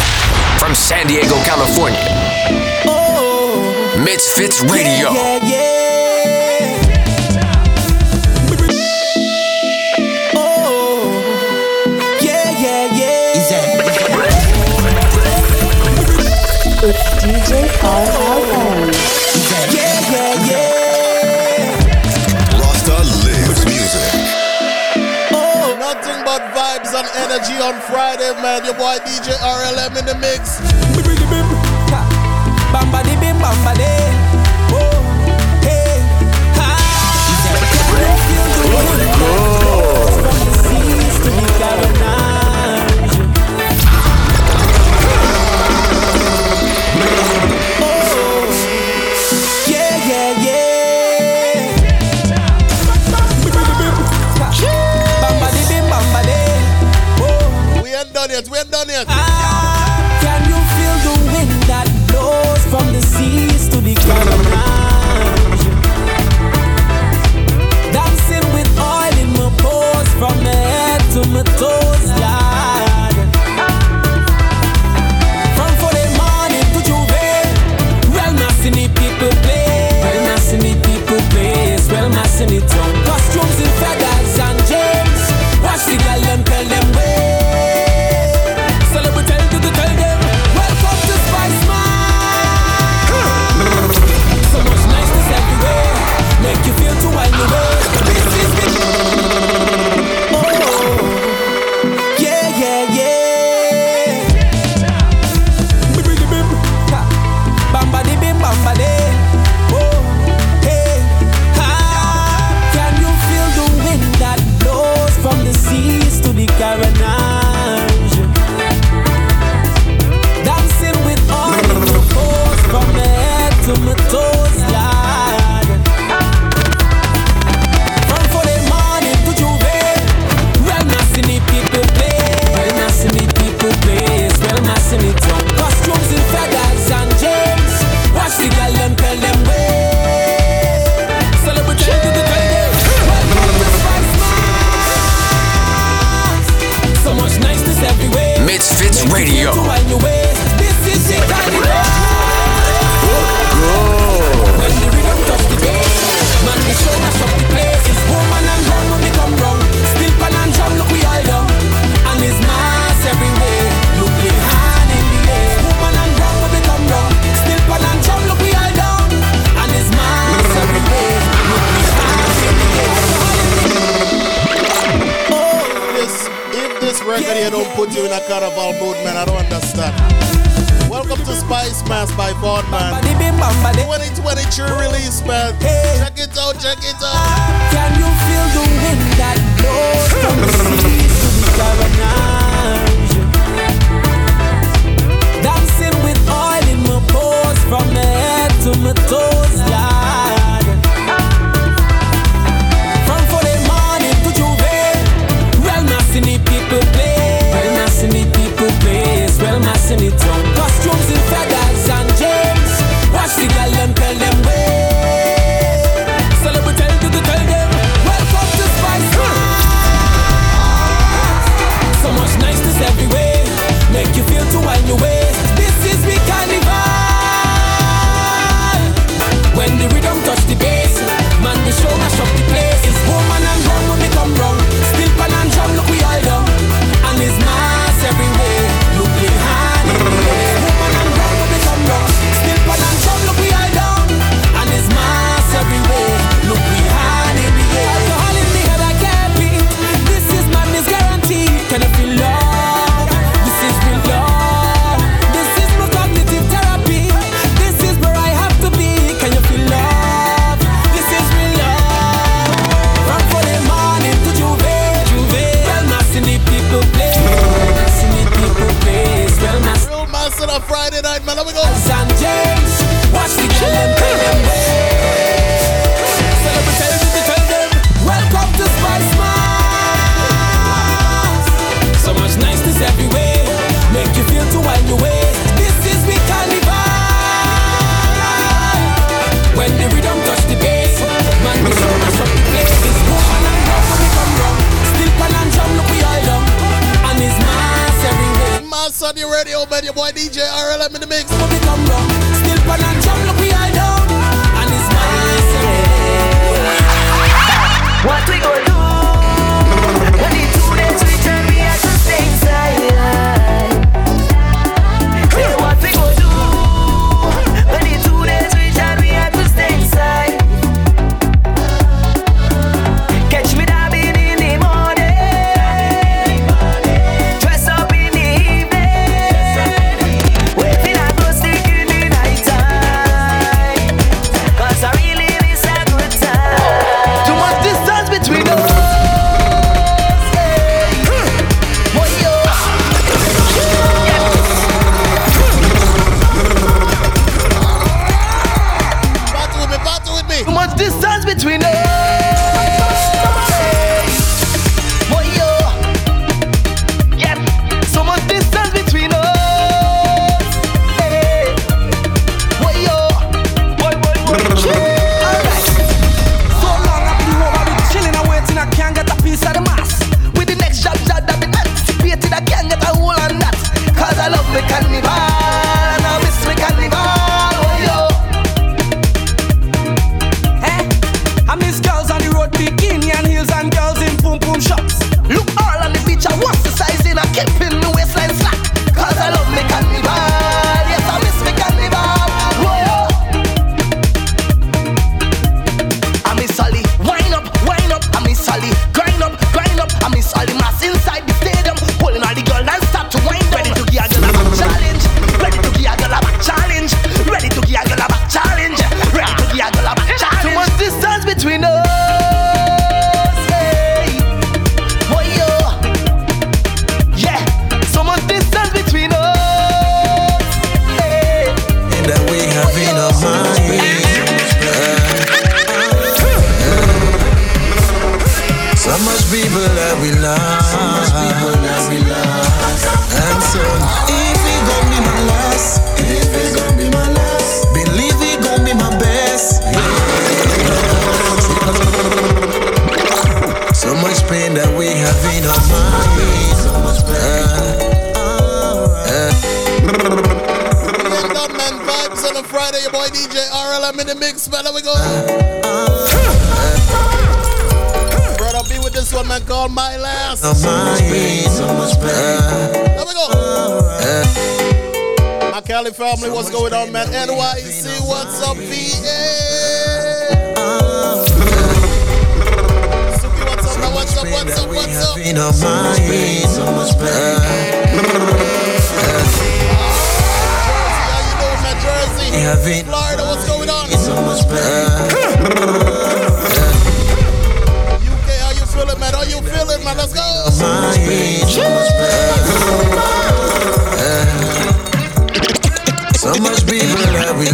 From San Diego, California. Oh, MizFitz Radio. Yeah, yeah, yeah. energy on Friday, man. Your boy DJ RLM in the mix. Bamba di bim, bamba di.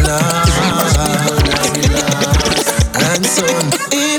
love. And so if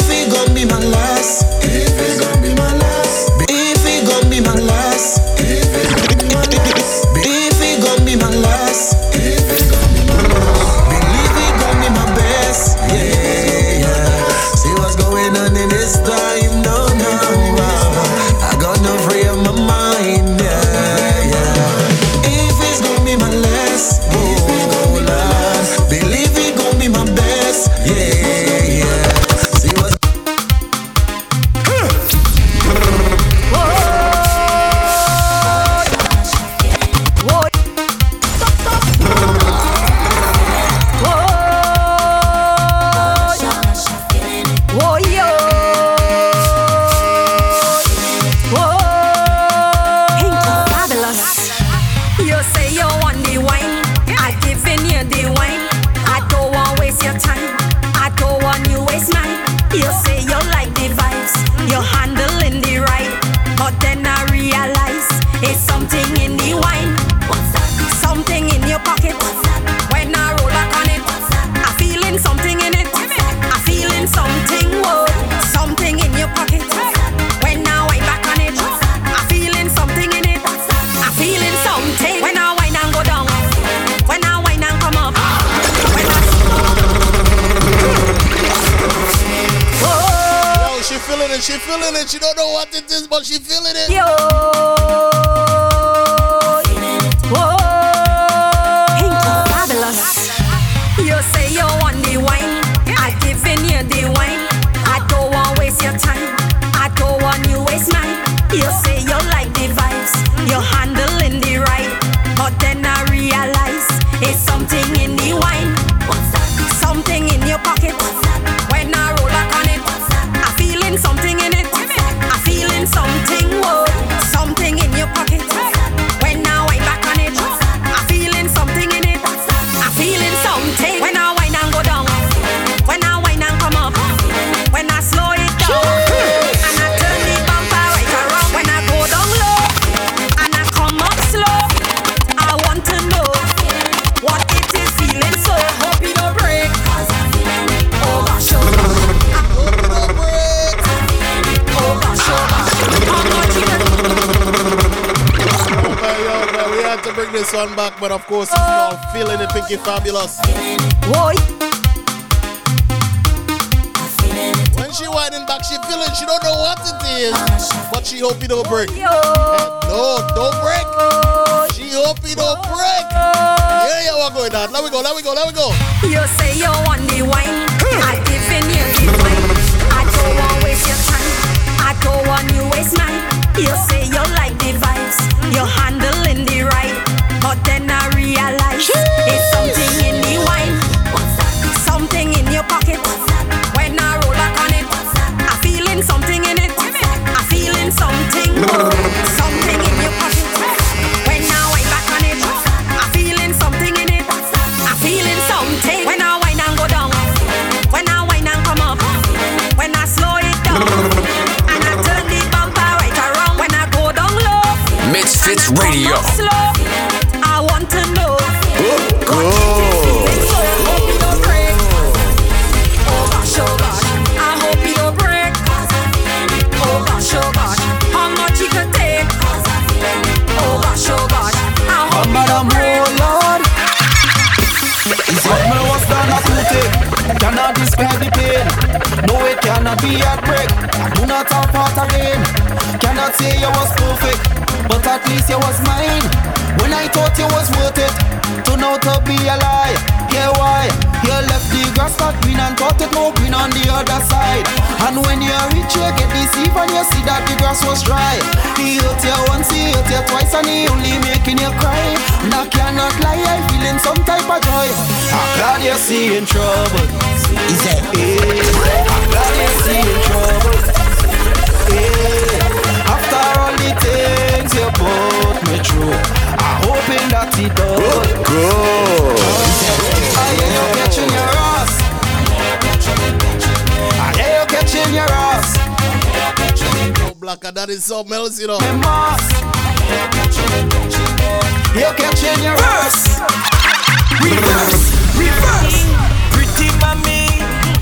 pela say you was perfect, but at least you was mine. When I thought you was worth it, turned out to be a lie. Yeah, why? You left the grass not green and thought it more green on the other side. And when you reach, you get deceived and you see that the grass was dry. He hurt you once, he hurt you twice, and he only making you cry. And I cannot lie, I'm feeling some type of joy. I'm glad you're seeing trouble. Is that it? I'm glad you're seeing trouble. Yeah things you put me through. I'm hoping that it does. Go. I hear you catching your ass. I hear you catching your ass. Oh, blacker, that is something else, you know. You're catching your ass. Reverse, reverse. Pretty mommy,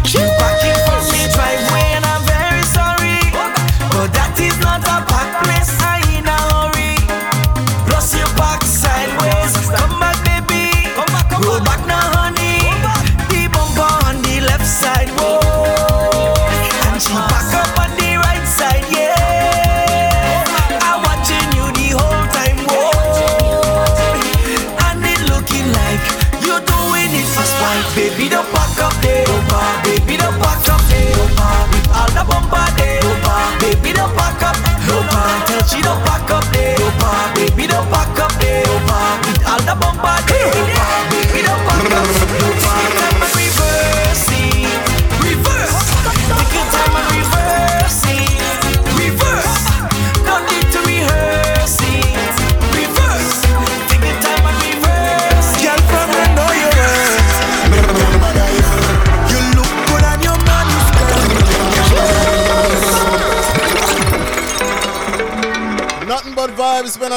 you packing for me, drive that is not a bad place.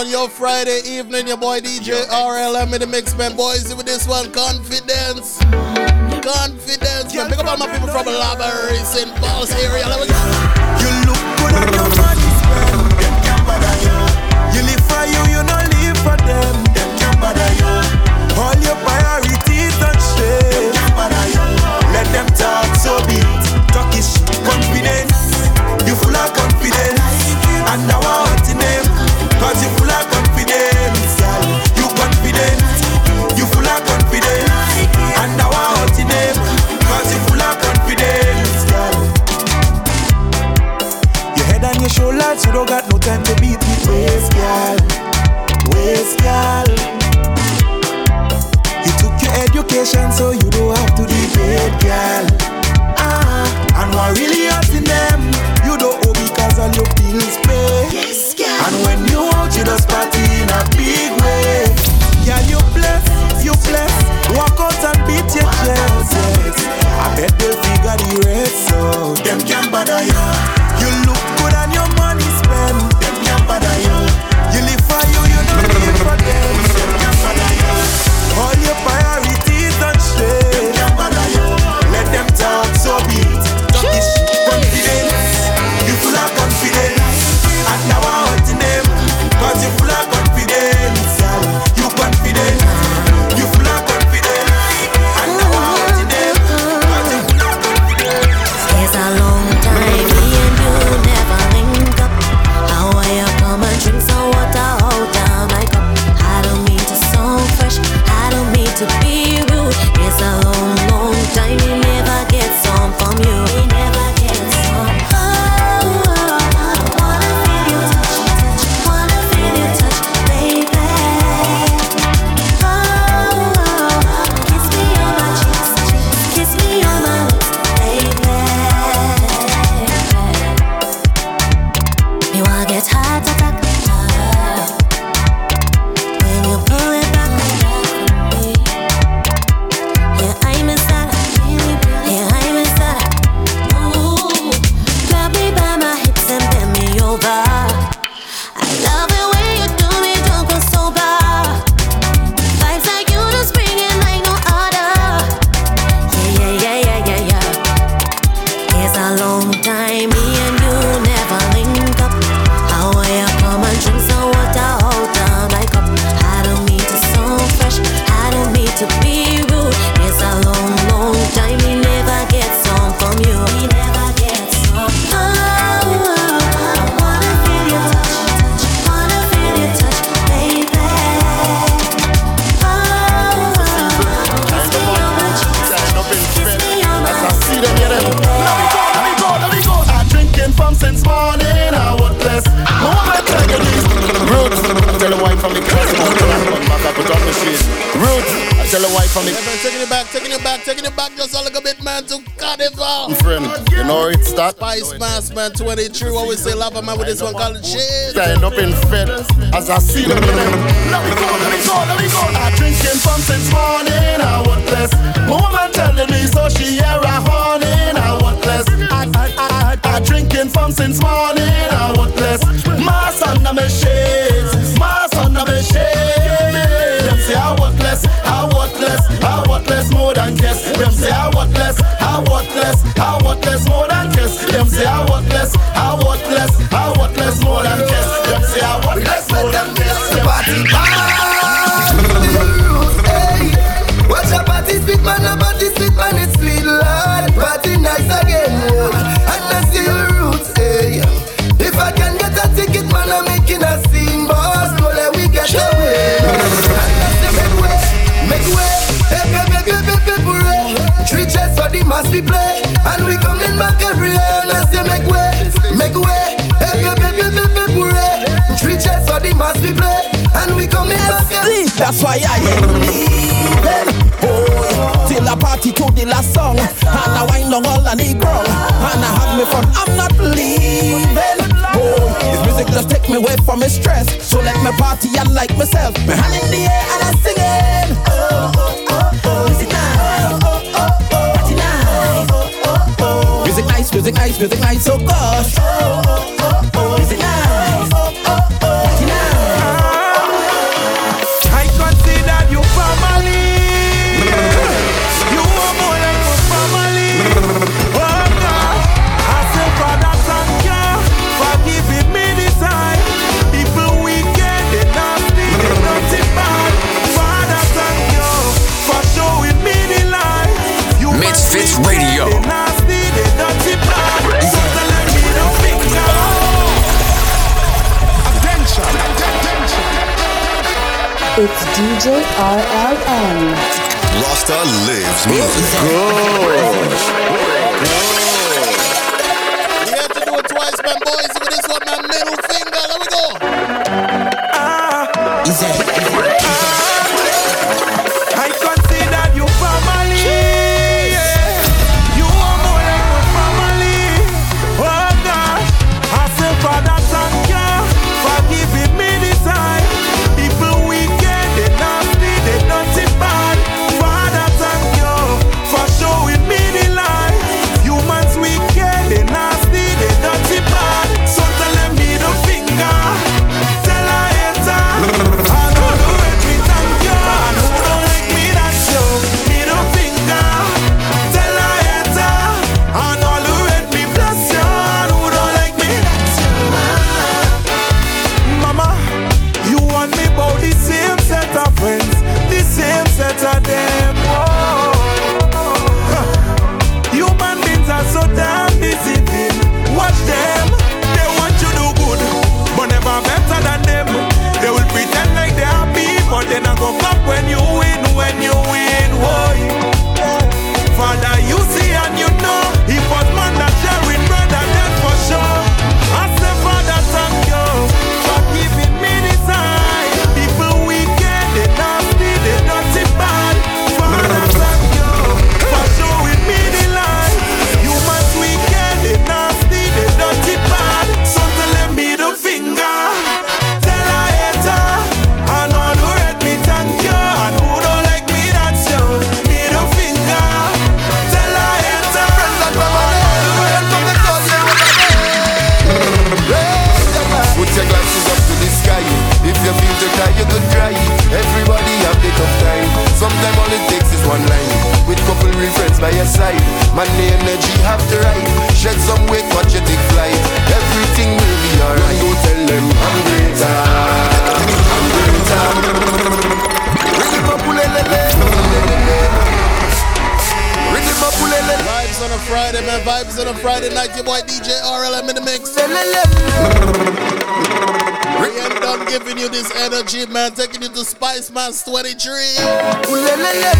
on your Friday evening. Your boy DJ RLM in the mix, man. Boys, with this one, confidence. Confidence, man. Pick up all my people from Lava Racing Falls area. Let me go. You look good on your money, man. Them can't bother you. You live for you, you not live for them. Them can't bother you. All your priorities and shit. Them can't bother you. Let them talk so big. Talk is shit. mother, yeah. with this one called It's DJ RLM. Rasta lives music. To do it twice, boys. Middle Man, the energy have to ride. Shed some weight, watch it take flight. Everything will be alright. Go tell them I'm greater. I'm greater. Rhythm up, ulelele. Rhythm up, ulelele. Vibes on a Friday, man. Vibes on a Friday night. Your boy DJ RLM in the mix. We end up giving you this energy, man. Taking you to Spicemas 23. Ulelele.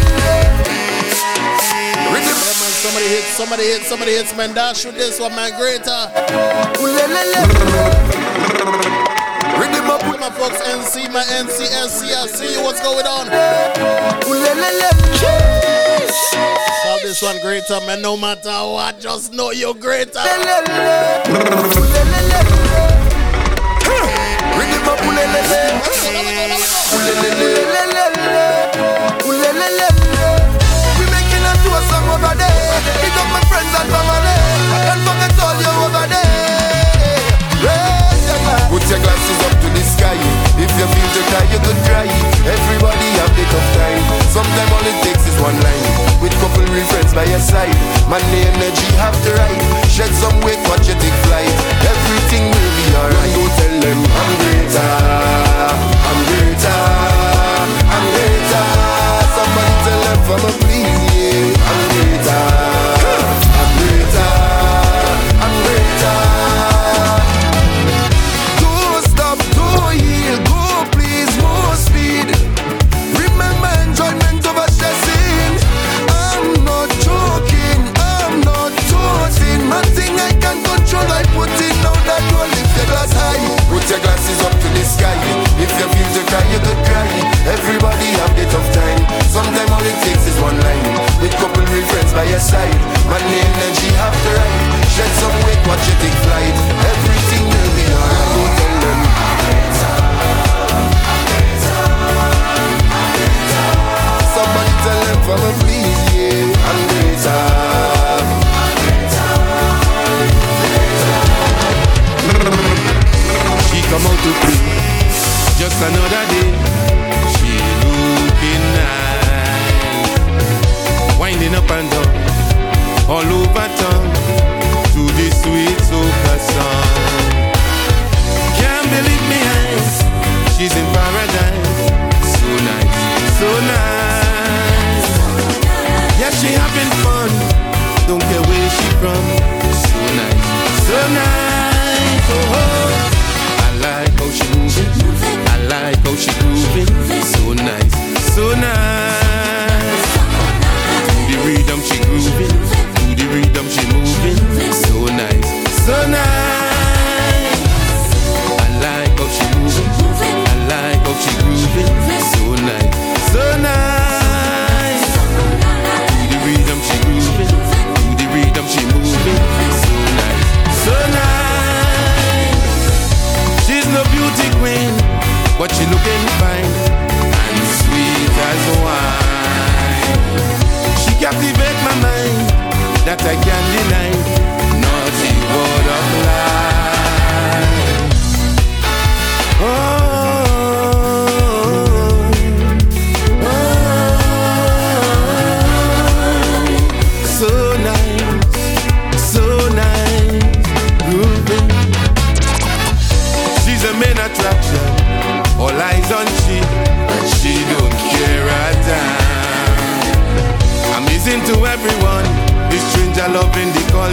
Rhythm Somebody hits, somebody hits, somebody hits, man. Dash with this one, man. Greater. Rhythm up with my folks, NC, my NC, NC. See you. What's going on? Call this one greater, man. No matter what, just know you're greater. Rhythm up, ulelele. Ulelele. We making a tour song over there man And forget all you over there Raise your glass Put your glasses up to the sky. If you feel you cry. Everybody have time. Takes is one line. With couple friends by your side. Man the energy have to ride. Shed some weight watch you take flight Everything will be alright. Don't tell them I'm greater. Friends by your side. The energy have to ride. Shed some weight, watch you take flight. Everything will be alright. Tell them. Somebody tell them for me, please, yeah. I'm greater. She come out to play, just another day. She looking nice, winding up and all over town to this sweet soca song. Can't believe me eyes, she's in paradise. So nice, so nice. Yeah, she having fun, don't care where she from. So nice, so nice. Oh, oh. That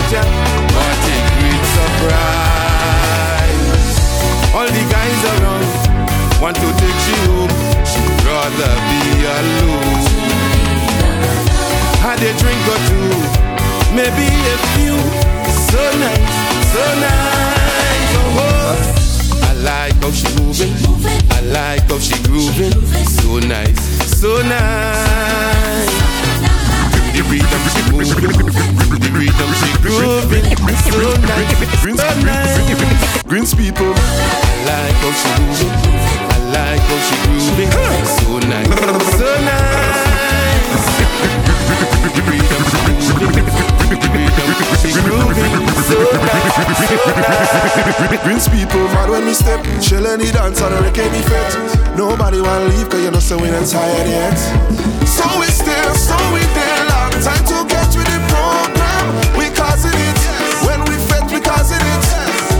the culture. What a great surprise! All the guys around want to take she home. She'd rather be alone. Had a drink or two, maybe a few. So nice, so nice. Oh, oh. I like how she moving. I like how she grooving. So nice, so nice. Greens people. I like how she moving. I like how she grooving. So nice, so nice. Greens people mad when we step Shell any dance and reggae me fit Nobody wanna leave cause you know so we not tired yet So we still, so we Long time to get with the program. We causing it. When we fit we causing it.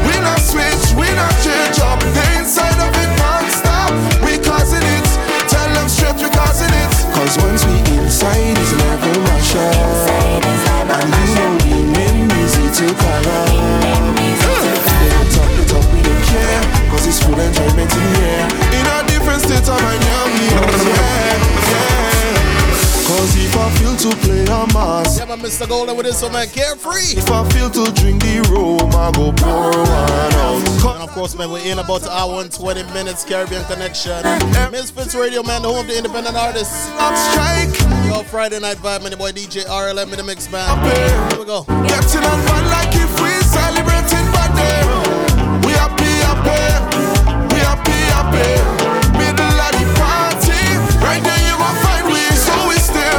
We not switch, we not change up. The inside of it non-stop. We causing it. Tell them straight we causing it. Cause once we inside it's never rush And you know the name easy to up They don't talk, they talk, we don't care. Cause it's full enjoyment in the air to play a mass Yeah, man, Mr. Golden with this one, man. Carefree. If I feel to drink the rum, I go pour one out And of course, man, we're in about an hour and 20 minutes Caribbean Connection. MizFitz Radio, man, the home of the independent artists. Strike. Yo, Friday night vibe, man, the boy DJ RLM in the mix, man. Here we go. Getting on fun like if we celebrating birthday We happy, happy We happy, happy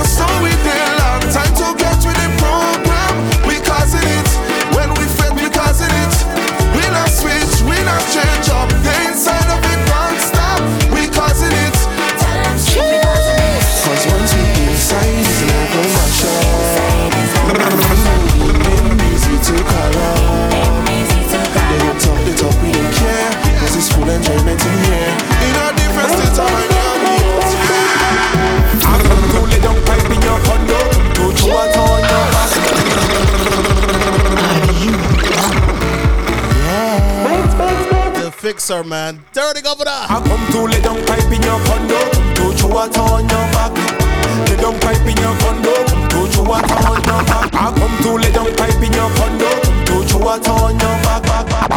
so we there sir, man. Dirty governor. I come to lay down pipe in your condo. Come to throw a on your back. Lay down pipe in your condo. Come to throw a on your back. I come to lay down pipe in your condo. Come to throw a on your back. back, back.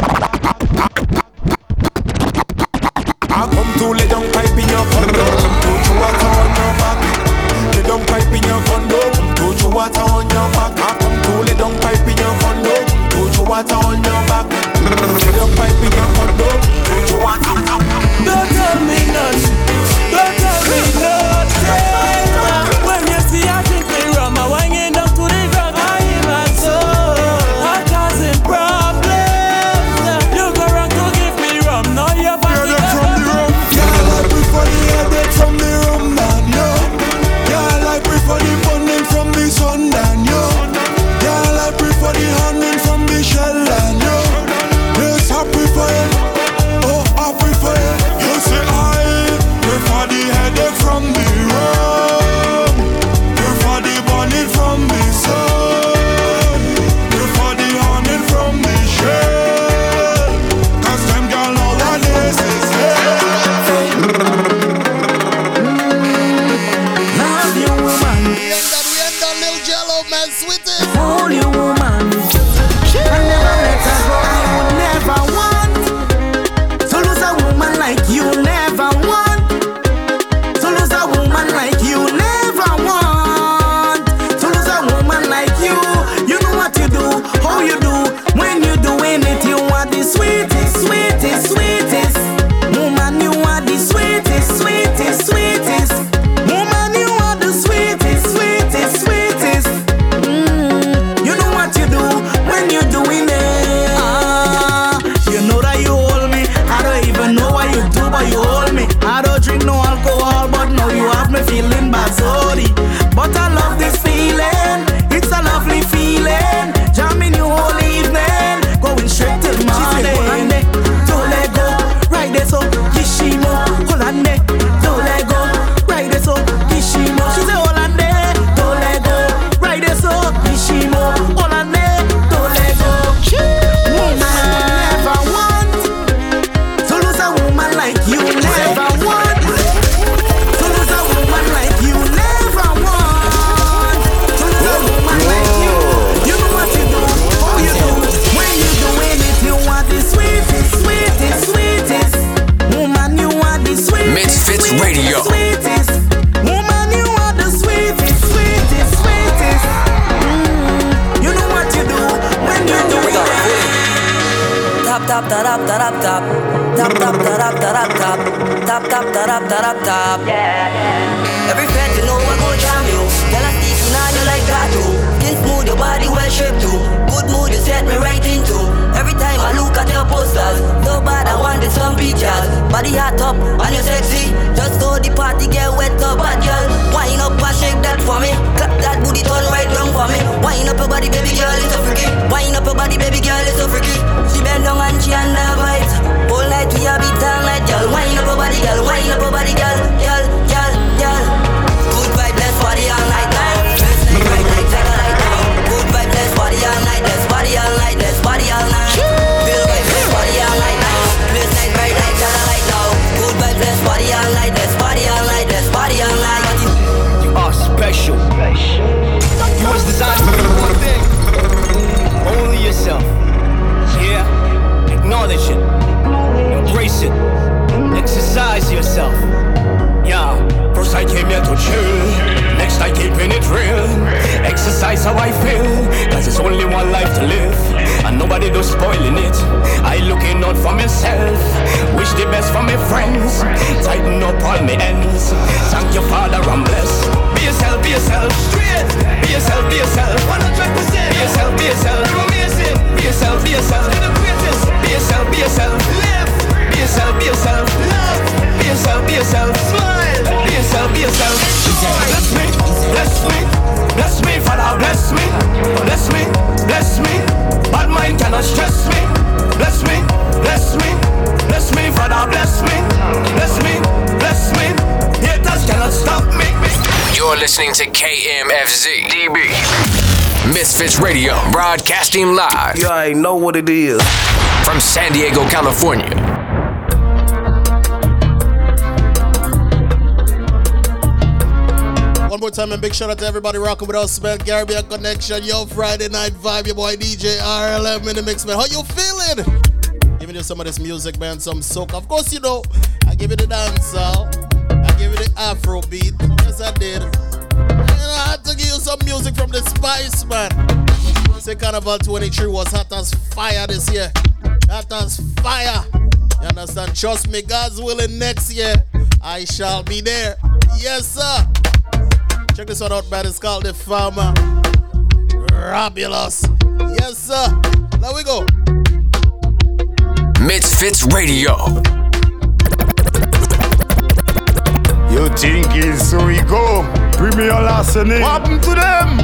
you exercise how I feel. Cause it's only one life to live, and nobody do spoiling it. I looking out for myself, wish the best for my friends. Tighten up all my ends. Thank you, Father, I'm blessed. Be yourself, be yourself, straight. Be yourself, be yourself, 100%. Be yourself, be yourself, you're amazing. Be yourself, be yourself, you're the greatest. Be yourself, be yourself, live. Be yourself, be yourself, love. Be yourself, be yourself, smile. Be yourself, be yourself, joy. Bless me, bless me. Bless me, Father, bless me, bless me, bless me. Bad mind cannot stress me. Bless me, bless me, bless me, Father, bless me, bless me, bless me. Haters cannot stop me. You're listening to KMFZ DB MizFitz Radio, broadcasting live. You I know what it is. From San Diego, California. Time and big shout out to everybody rocking with us, man. Caribbean Connection, yo, Friday night vibe, your boy DJ RLM in the mix, man. How you feeling? Giving you some of this music, man, some soca. Of course, you know, I give you the dancehall, uh, I give you the Afro beat. Yes, I did. And I had to give you some music from the Spice, man. Say Carnival 23 was hot as fire this year. Hot as fire. You understand? Trust me, God's willing next year, I shall be there. Yes, sir. Check this one out, man. It's called The Farmer. Rabulous. Yes, sir. There we go. MizFitz Radio. You think it's so we go? Premier last name. What happened to them?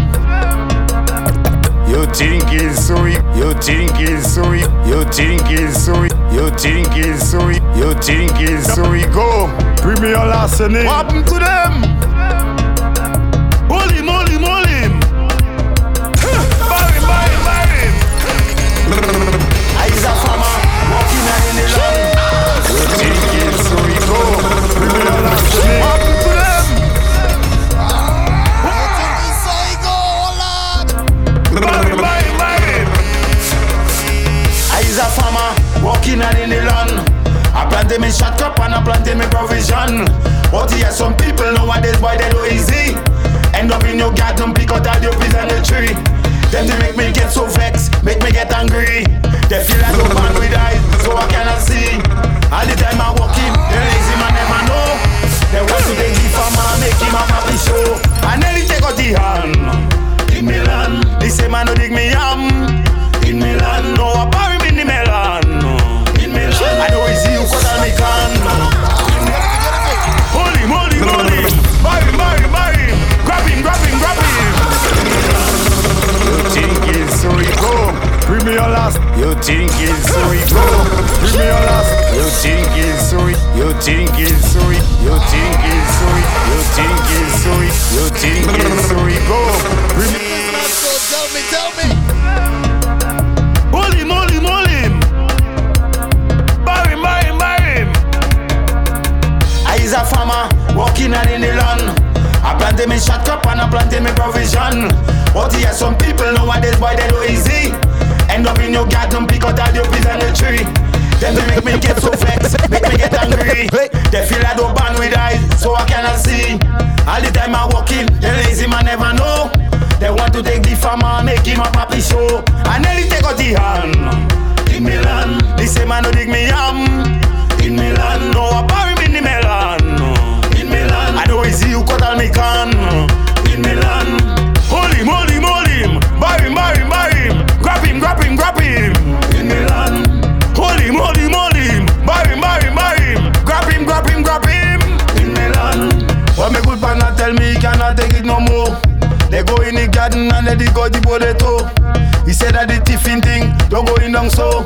You think it's so we, you think it's so we, you think it's so we, you think it's so we, you think it's so we go. Premier last name. What happened to them? I planted me shot cup and I planted me provision. But yeah, some people nowadays boy they do easy. End up in your garden, pick out all your peas and the tree. Them they make me get so vexed, make me get angry. They feel like a man with eyes, so I cannot see. All the time I walk in, they lazy man never know. They want to take the farmer, make him a happy show. I nearly take out the hand. In Milan, they say man no dig me yam. In Milan, no I bury me in the melon. I you cause I me can. Hold him, hold him, hold him. Bury him, bury him, bury him. Grab him, grab him, grab him. You think it's we go? Premier last. You think it's. You think it's you think it's you think it's you think it's tell me, tell me. I's a farmer, walking out in the land. I planted me shot cup and I planted me provision. But yeah, some people nowadays boy they do easy. End up in your garden, pick out all your peas on the tree. Then they make me get so vexed, make me get angry. They feel I don't ban with eyes, so I cannot see. All the time I walk in, the lazy man never know. They want to take the farmer, make him a papi show. and I nearly take out the hand. In land, they say man no dig me yam. in Milan No, I bury me in Milan In Milan. I know easy you cut all me can In Milan. Hold him, hold him, hold him Bury him, bury him, bury him Grab him, grab him, grab him. In Milan. Hold him, hold him, hold him Bury him, bury him, bury him Grab him, grab him, grab him. In Milan. When me good partner tell me he cannot take it no more. They go in the garden and they dig out the potato. He said that the tiffin thing don't go in down so.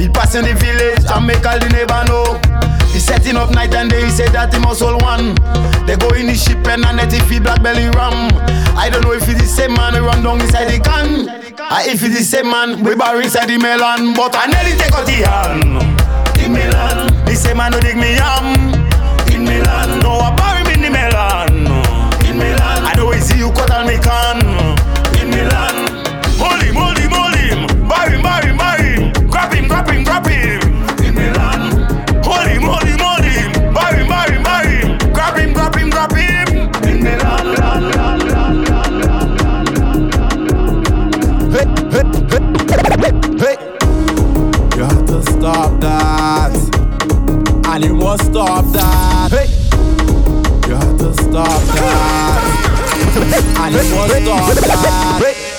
He pass in the village and make all the neighbor know. He setting up night and day, he said that he must hold one. They go in the ship and and let it feed black belly ram. I don't know if it's the same man who run down inside the can. Or if it's the same man we bury inside the melon. But I nearly take out the hand. In Milan, the same man who dig me yam. In Milan, no I bury me in the melon. In Milan, I know it's you cut all me can. Stop that. Hey. You have to stop that. And you must stop that.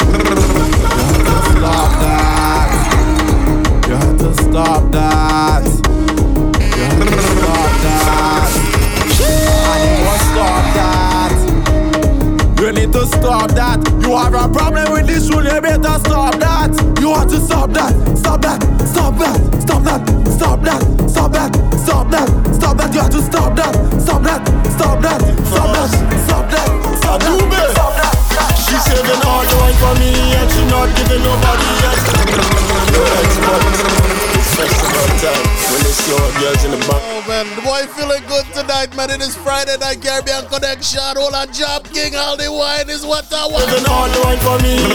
shot, all a job, king, all the wine is what I want. Doesn't all the wine for me.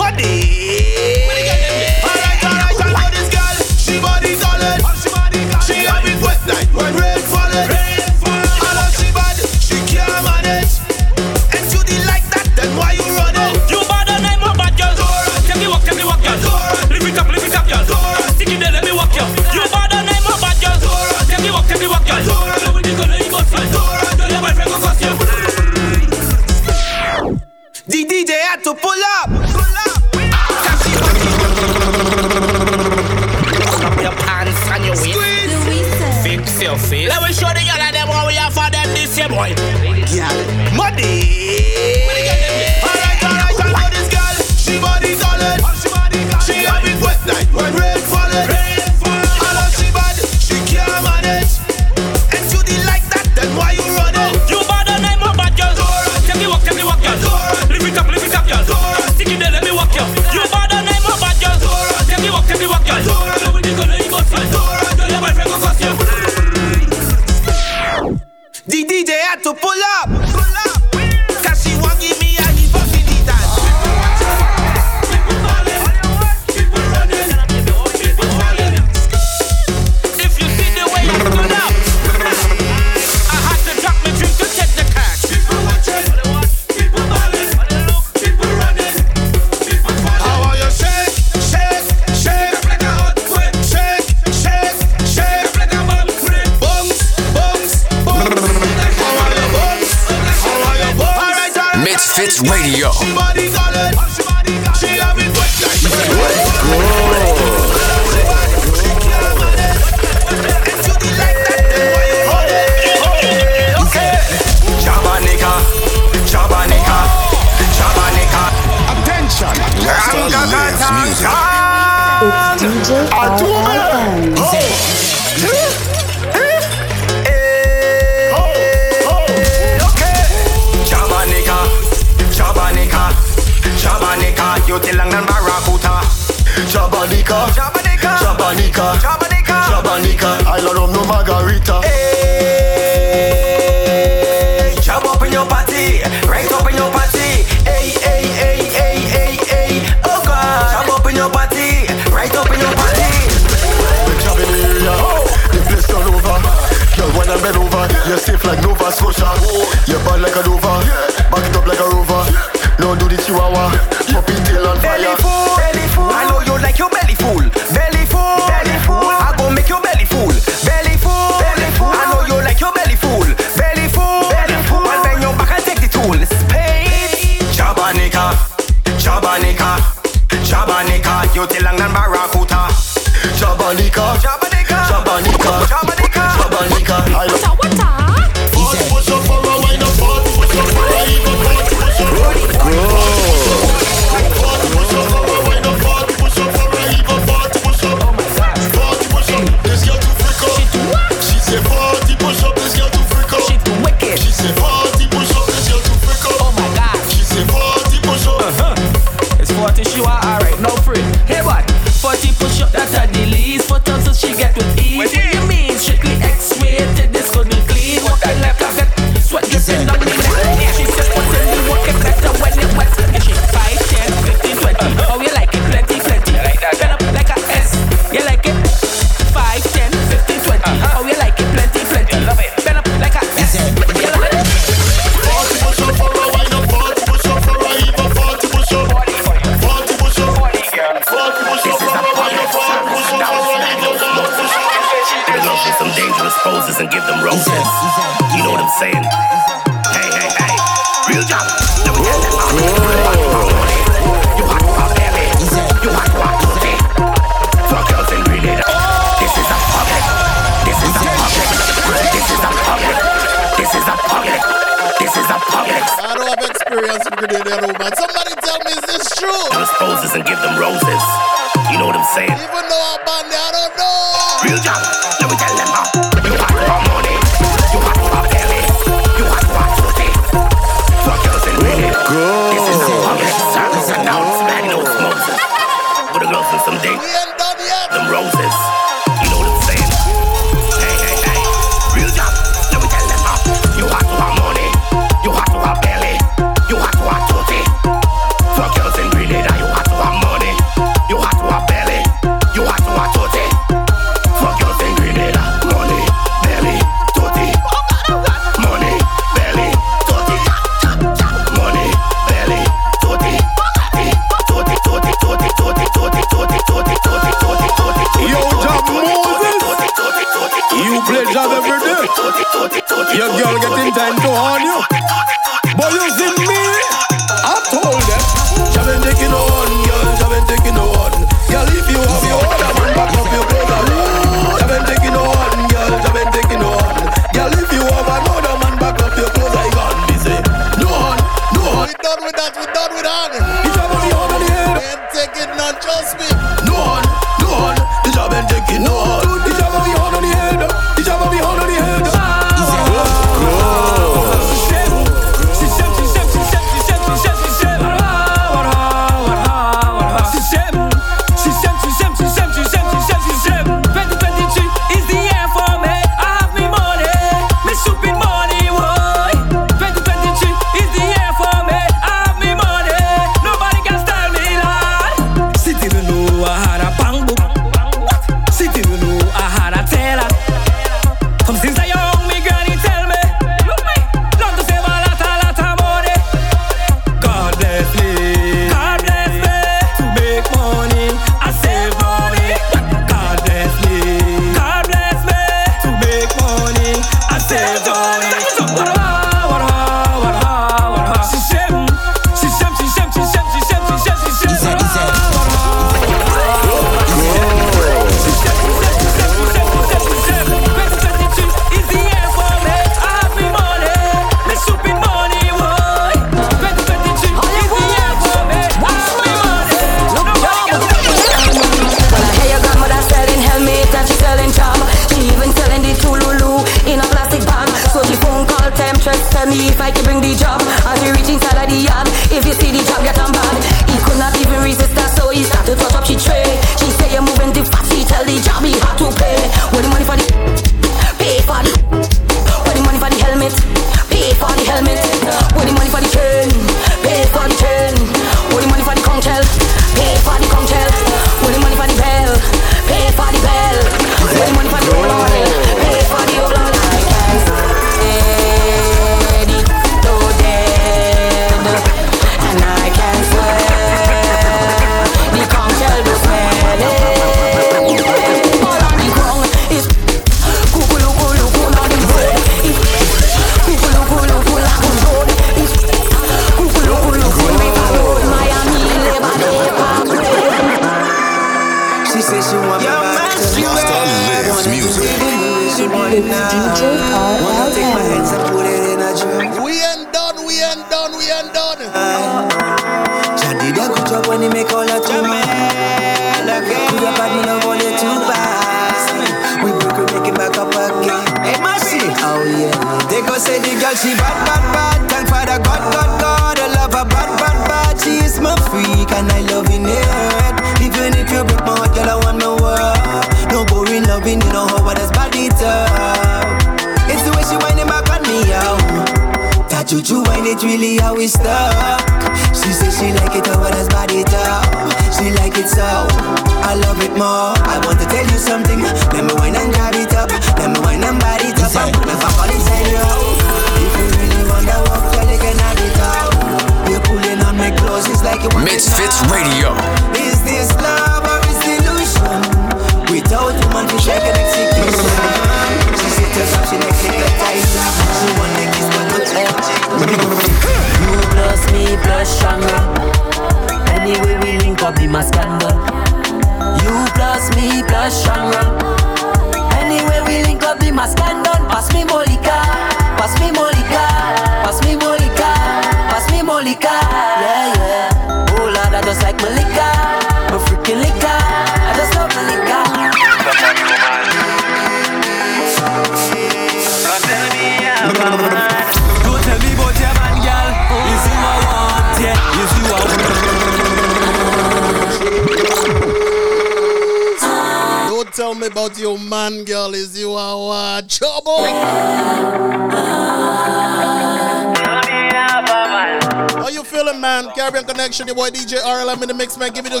Selection, your boy DJ RLM in the mix, man. Give me the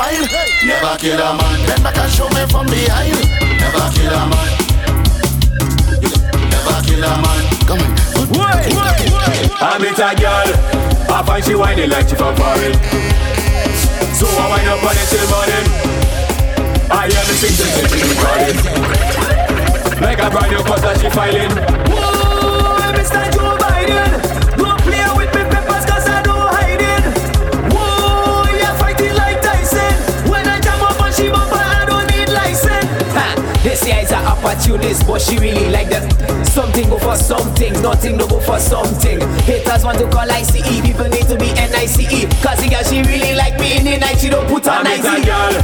while. Never kill a man. Bend back and show me from behind. Never kill a man. Never kill a man. Come on. Wait, wait, wait, I meet a girl. I find she whining like she from foreign. So I wind up on it till morning. I hear the things that she be recording. Like a brand new cause that she filing. Whoa, Mr. Joe. better opportunities, but she really like that. Something go for something, nothing no go for something. Haters want to call ICE, people need to be NICE. Cause the girl she really like me in the night, she don't put on ICE. I girl,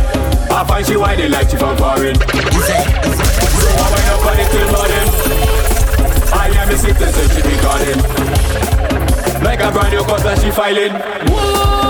I find she whining like she from foreign. so I wind up on it till morning. I am a citizen and she be calling. Like a brand new cut that she filing. Whoa!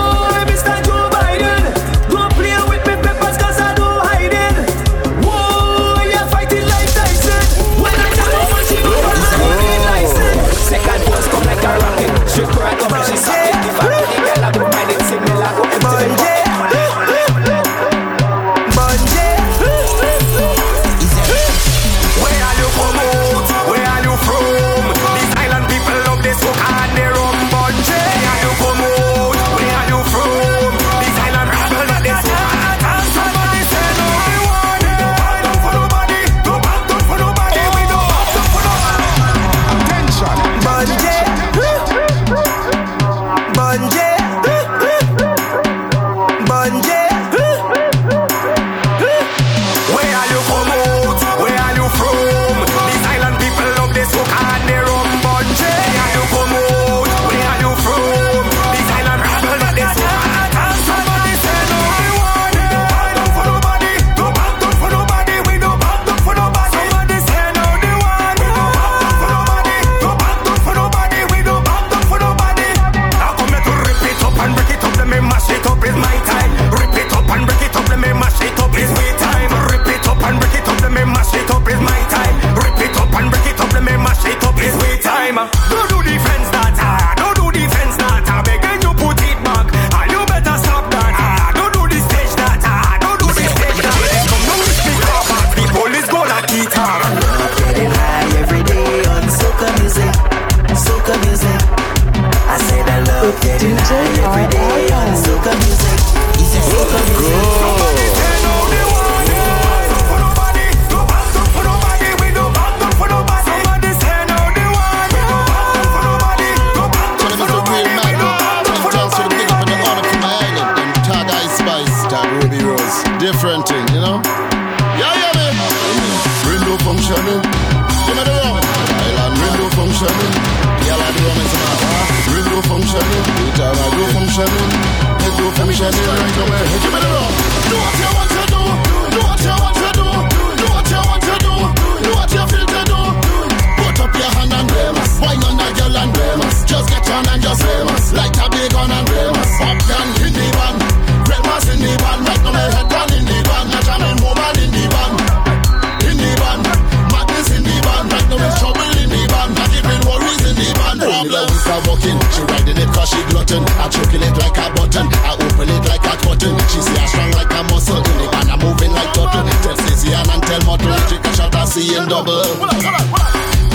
Start walking. She riding it cause she glutton. I choking it like a button. I open it like a cotton. She say I strong like a muscle. Van, I'm moving like turtle. Tell Stacey and tell Mottle. Take a shot, I see in double.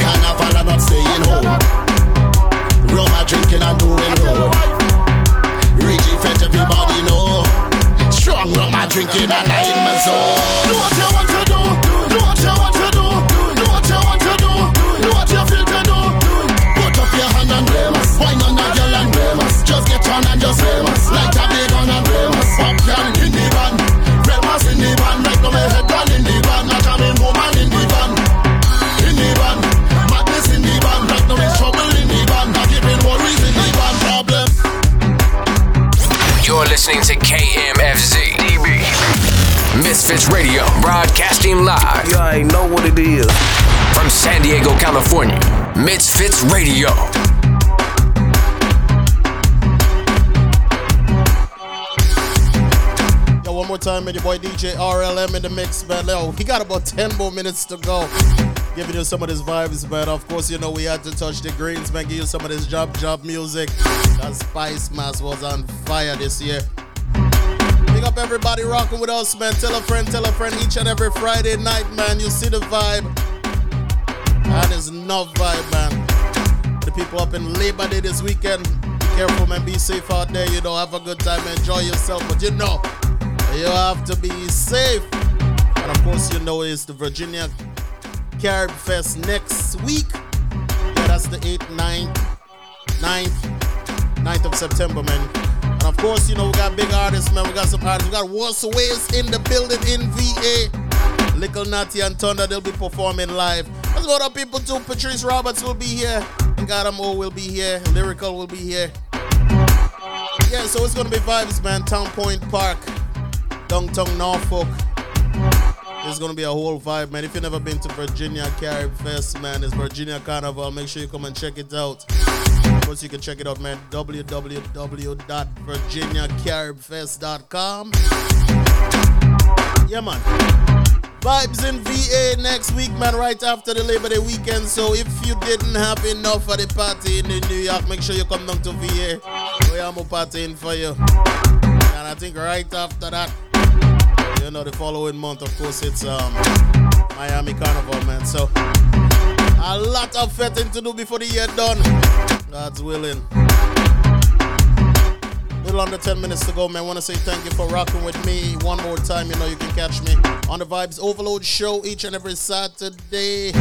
Carnival, I'm not staying home. Rum, I drinking and doing road. Reggie fetch everybody know. Strong rum, I drinking and I in my zone. Do what you want to do. Do what you want to. Do listening to KMFZ DB. MizFitz Radio, broadcasting live. You already know what it is. From San Diego, California, MizFitz Radio. Yo, one more time, man. Your boy DJ RLM in the mix, man. Yo, he got about 10 more minutes to go. Giving you some of these vibes, man. Of course, you know we had to touch the greens, man. Give you some of this jab jab music. That Spicemas was on fire this year. Big up everybody rocking with us, man. Tell a friend, tell a friend each and every Friday night, man. You see the vibe. And it's not vibe, man. The people up in Labor Day this weekend. Be careful, man. Be safe out there. You know, have a good time. Enjoy yourself. But you know, you have to be safe. And of course, you know it's the Virginia Carib Fest next week. Yeah, that's the 8th, 9th, 9th, 9th of September, man. And of course, you know, we got big artists, man. We got some artists. We got Warsaw Waves in the building in VA. Little Natty and Thunda, they'll be performing live. There's a lot of people too. Patrice Roberts will be here. And Adam O will be here. Lyrikal will be here. Yeah, so it's gonna be vibes, man. Town Point Park, downtown Norfolk. It's gonna be a whole vibe, man. If you've never been to Virginia Carib Fest, man, it's Virginia Carnival. Make sure you come and check it out. Of course, you can check it out, man. www.virginiacaribfest.com. Yeah, man. Vibes in VA next week, man, right after the Labor Day weekend. So if you didn't have enough for the party in New York, make sure you come down to VA. We am partying for you. And I think right after that, you know, the following month, of course, it's um Miami Carnival, man. So a lot of fetting to do before the year done. God's willing. Little under 10 minutes to go, man. Want to say thank you for rocking with me one more time. You know, you can catch me on the Vibes Overload show each and every Saturday.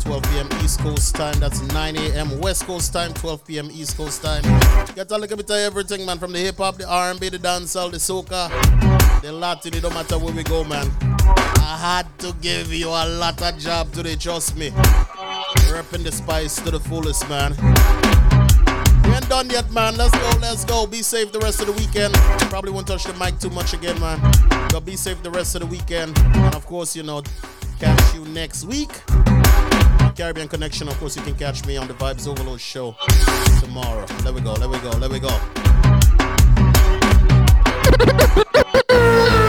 12 p.m. East Coast time. That's 9 a.m. West Coast time, 12 p.m. East Coast time. Get a little bit of everything, man. From the hip hop, the R&B, the dancehall, the soca, the Latin. It don't matter where we go, man. I had to give you a lot of job today. Trust me. Repping the spice to the fullest, man. We ain't done yet, man. Let's go, let's go. Be safe the rest of the weekend. Probably won't touch the mic too much again, man. But be safe the rest of the weekend. And of course, you know, catch you next week. Caribbean Connection. Of course, you can catch me on the Vibes Overload show tomorrow. There we go, there we go, there we go.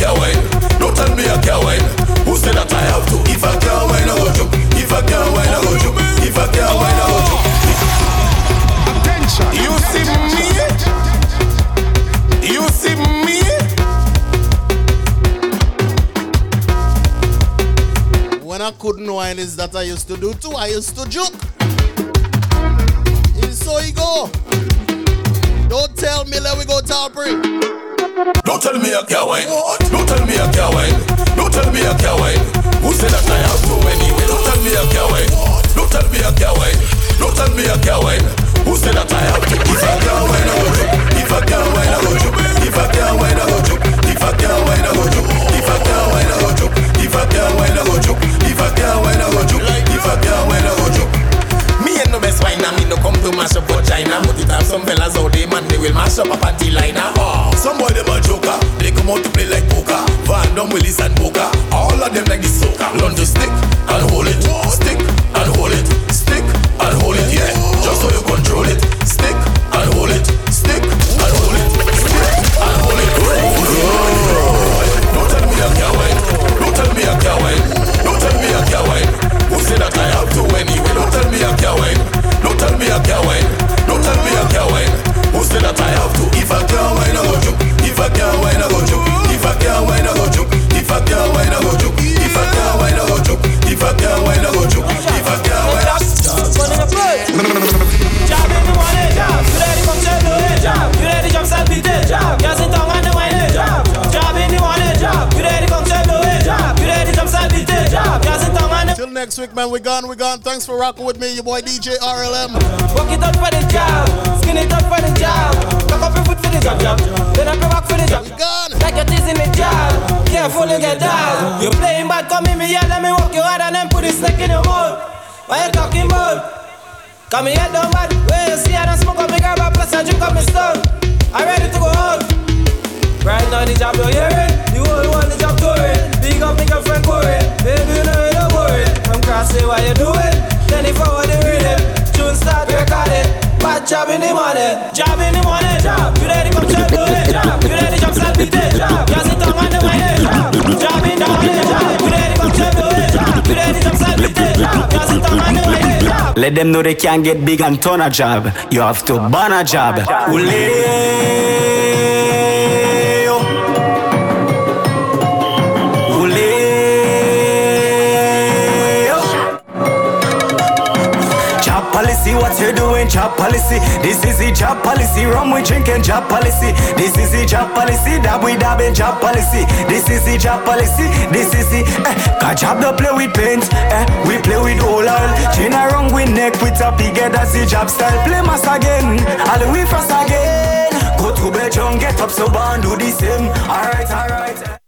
Don't tell me you. Who said that I have to? If I can't I. If I can't I. If I can't I. Attention. You see me? You see me? When I couldn't whine it's that I used to do too. I used to juke. It's so go. Don't tell me let we go to Albury. Don't tell me I can't wine. Don't tell me I can't wine. Don't tell me I can't wine. Who said that I have to anyway? Don't tell me I can't wine. Don't tell me I can't wine. Don't tell me I can't wine. Who said that I have to? If I can't wine, I go joke. If I can't wine, I go joke. If I can't wine, I go joke. If I can't wine, I go joke. If I can't wine, I go joke. If I can't wine, I go joke. If I can't wine, mash up for China. But it have some fellas out there, man, they will mash up a panty liner. Oh, ah. some boy them a joker. They come out to play like poker. Van Dam, Willis and Boca. All of them like the soca. Learn to stick and hold it. Stick and hold it. Stick and hold it. Yeah, just so you control it. Stick and hold it. Stick and hold it. Stick and hold it. Don't tell me I can't wine. Don't tell me I can't wine. Don't tell me I can't wine. Who said that I have to anyway? Don't tell me I can't wine. Don't tell me I can't wine. Who said that I have to? If I can't wine, I go joke. If I can't wine, next week, man. We gone, we gone. Thanks for rocking with me, your boy DJ RLM. Walk it up for the job. Skin it up for the job. Cock up your foot for the job, job. Then back for the job. We gone. Like your teeth in the job. Careful you get down. You playing bad, come in me, yeah, let me walk you hard and then put this neck in your mouth. What you talking about? Come here, down bad. Where you see I don't smoke up, grab a plus and drink up my stone. I'm ready to go out. Right now the job you're hearing, the whole world the job touring. Big up, make your friend Corey. Baby, you know don't worry. From cross say what you doing. Then if I want the rhythm, tune start recording. Bad job in the morning, job in the morning, job. You ready come check do it, job. You ready jump start beat it, job. You sit down on the money, job. Job in the morning, job. You ready come check do it, job. You ready jump start beat it, job. You sit down on the money, job. Let them know they can't get big and turn a job. You have to burn a job. Ule-yo. Ule-yo. What you doing? Job policy. This is the job policy. Rum we drinking job policy. This is the job policy. Dab we dabbing job policy. This is the job policy. This is the eh. Cause job don't play with paint. Eh. We play with all oil. Chain around with neck with a head. That's the job style. Play mass again. All we first again. Go to Belgium, get up so band do the same.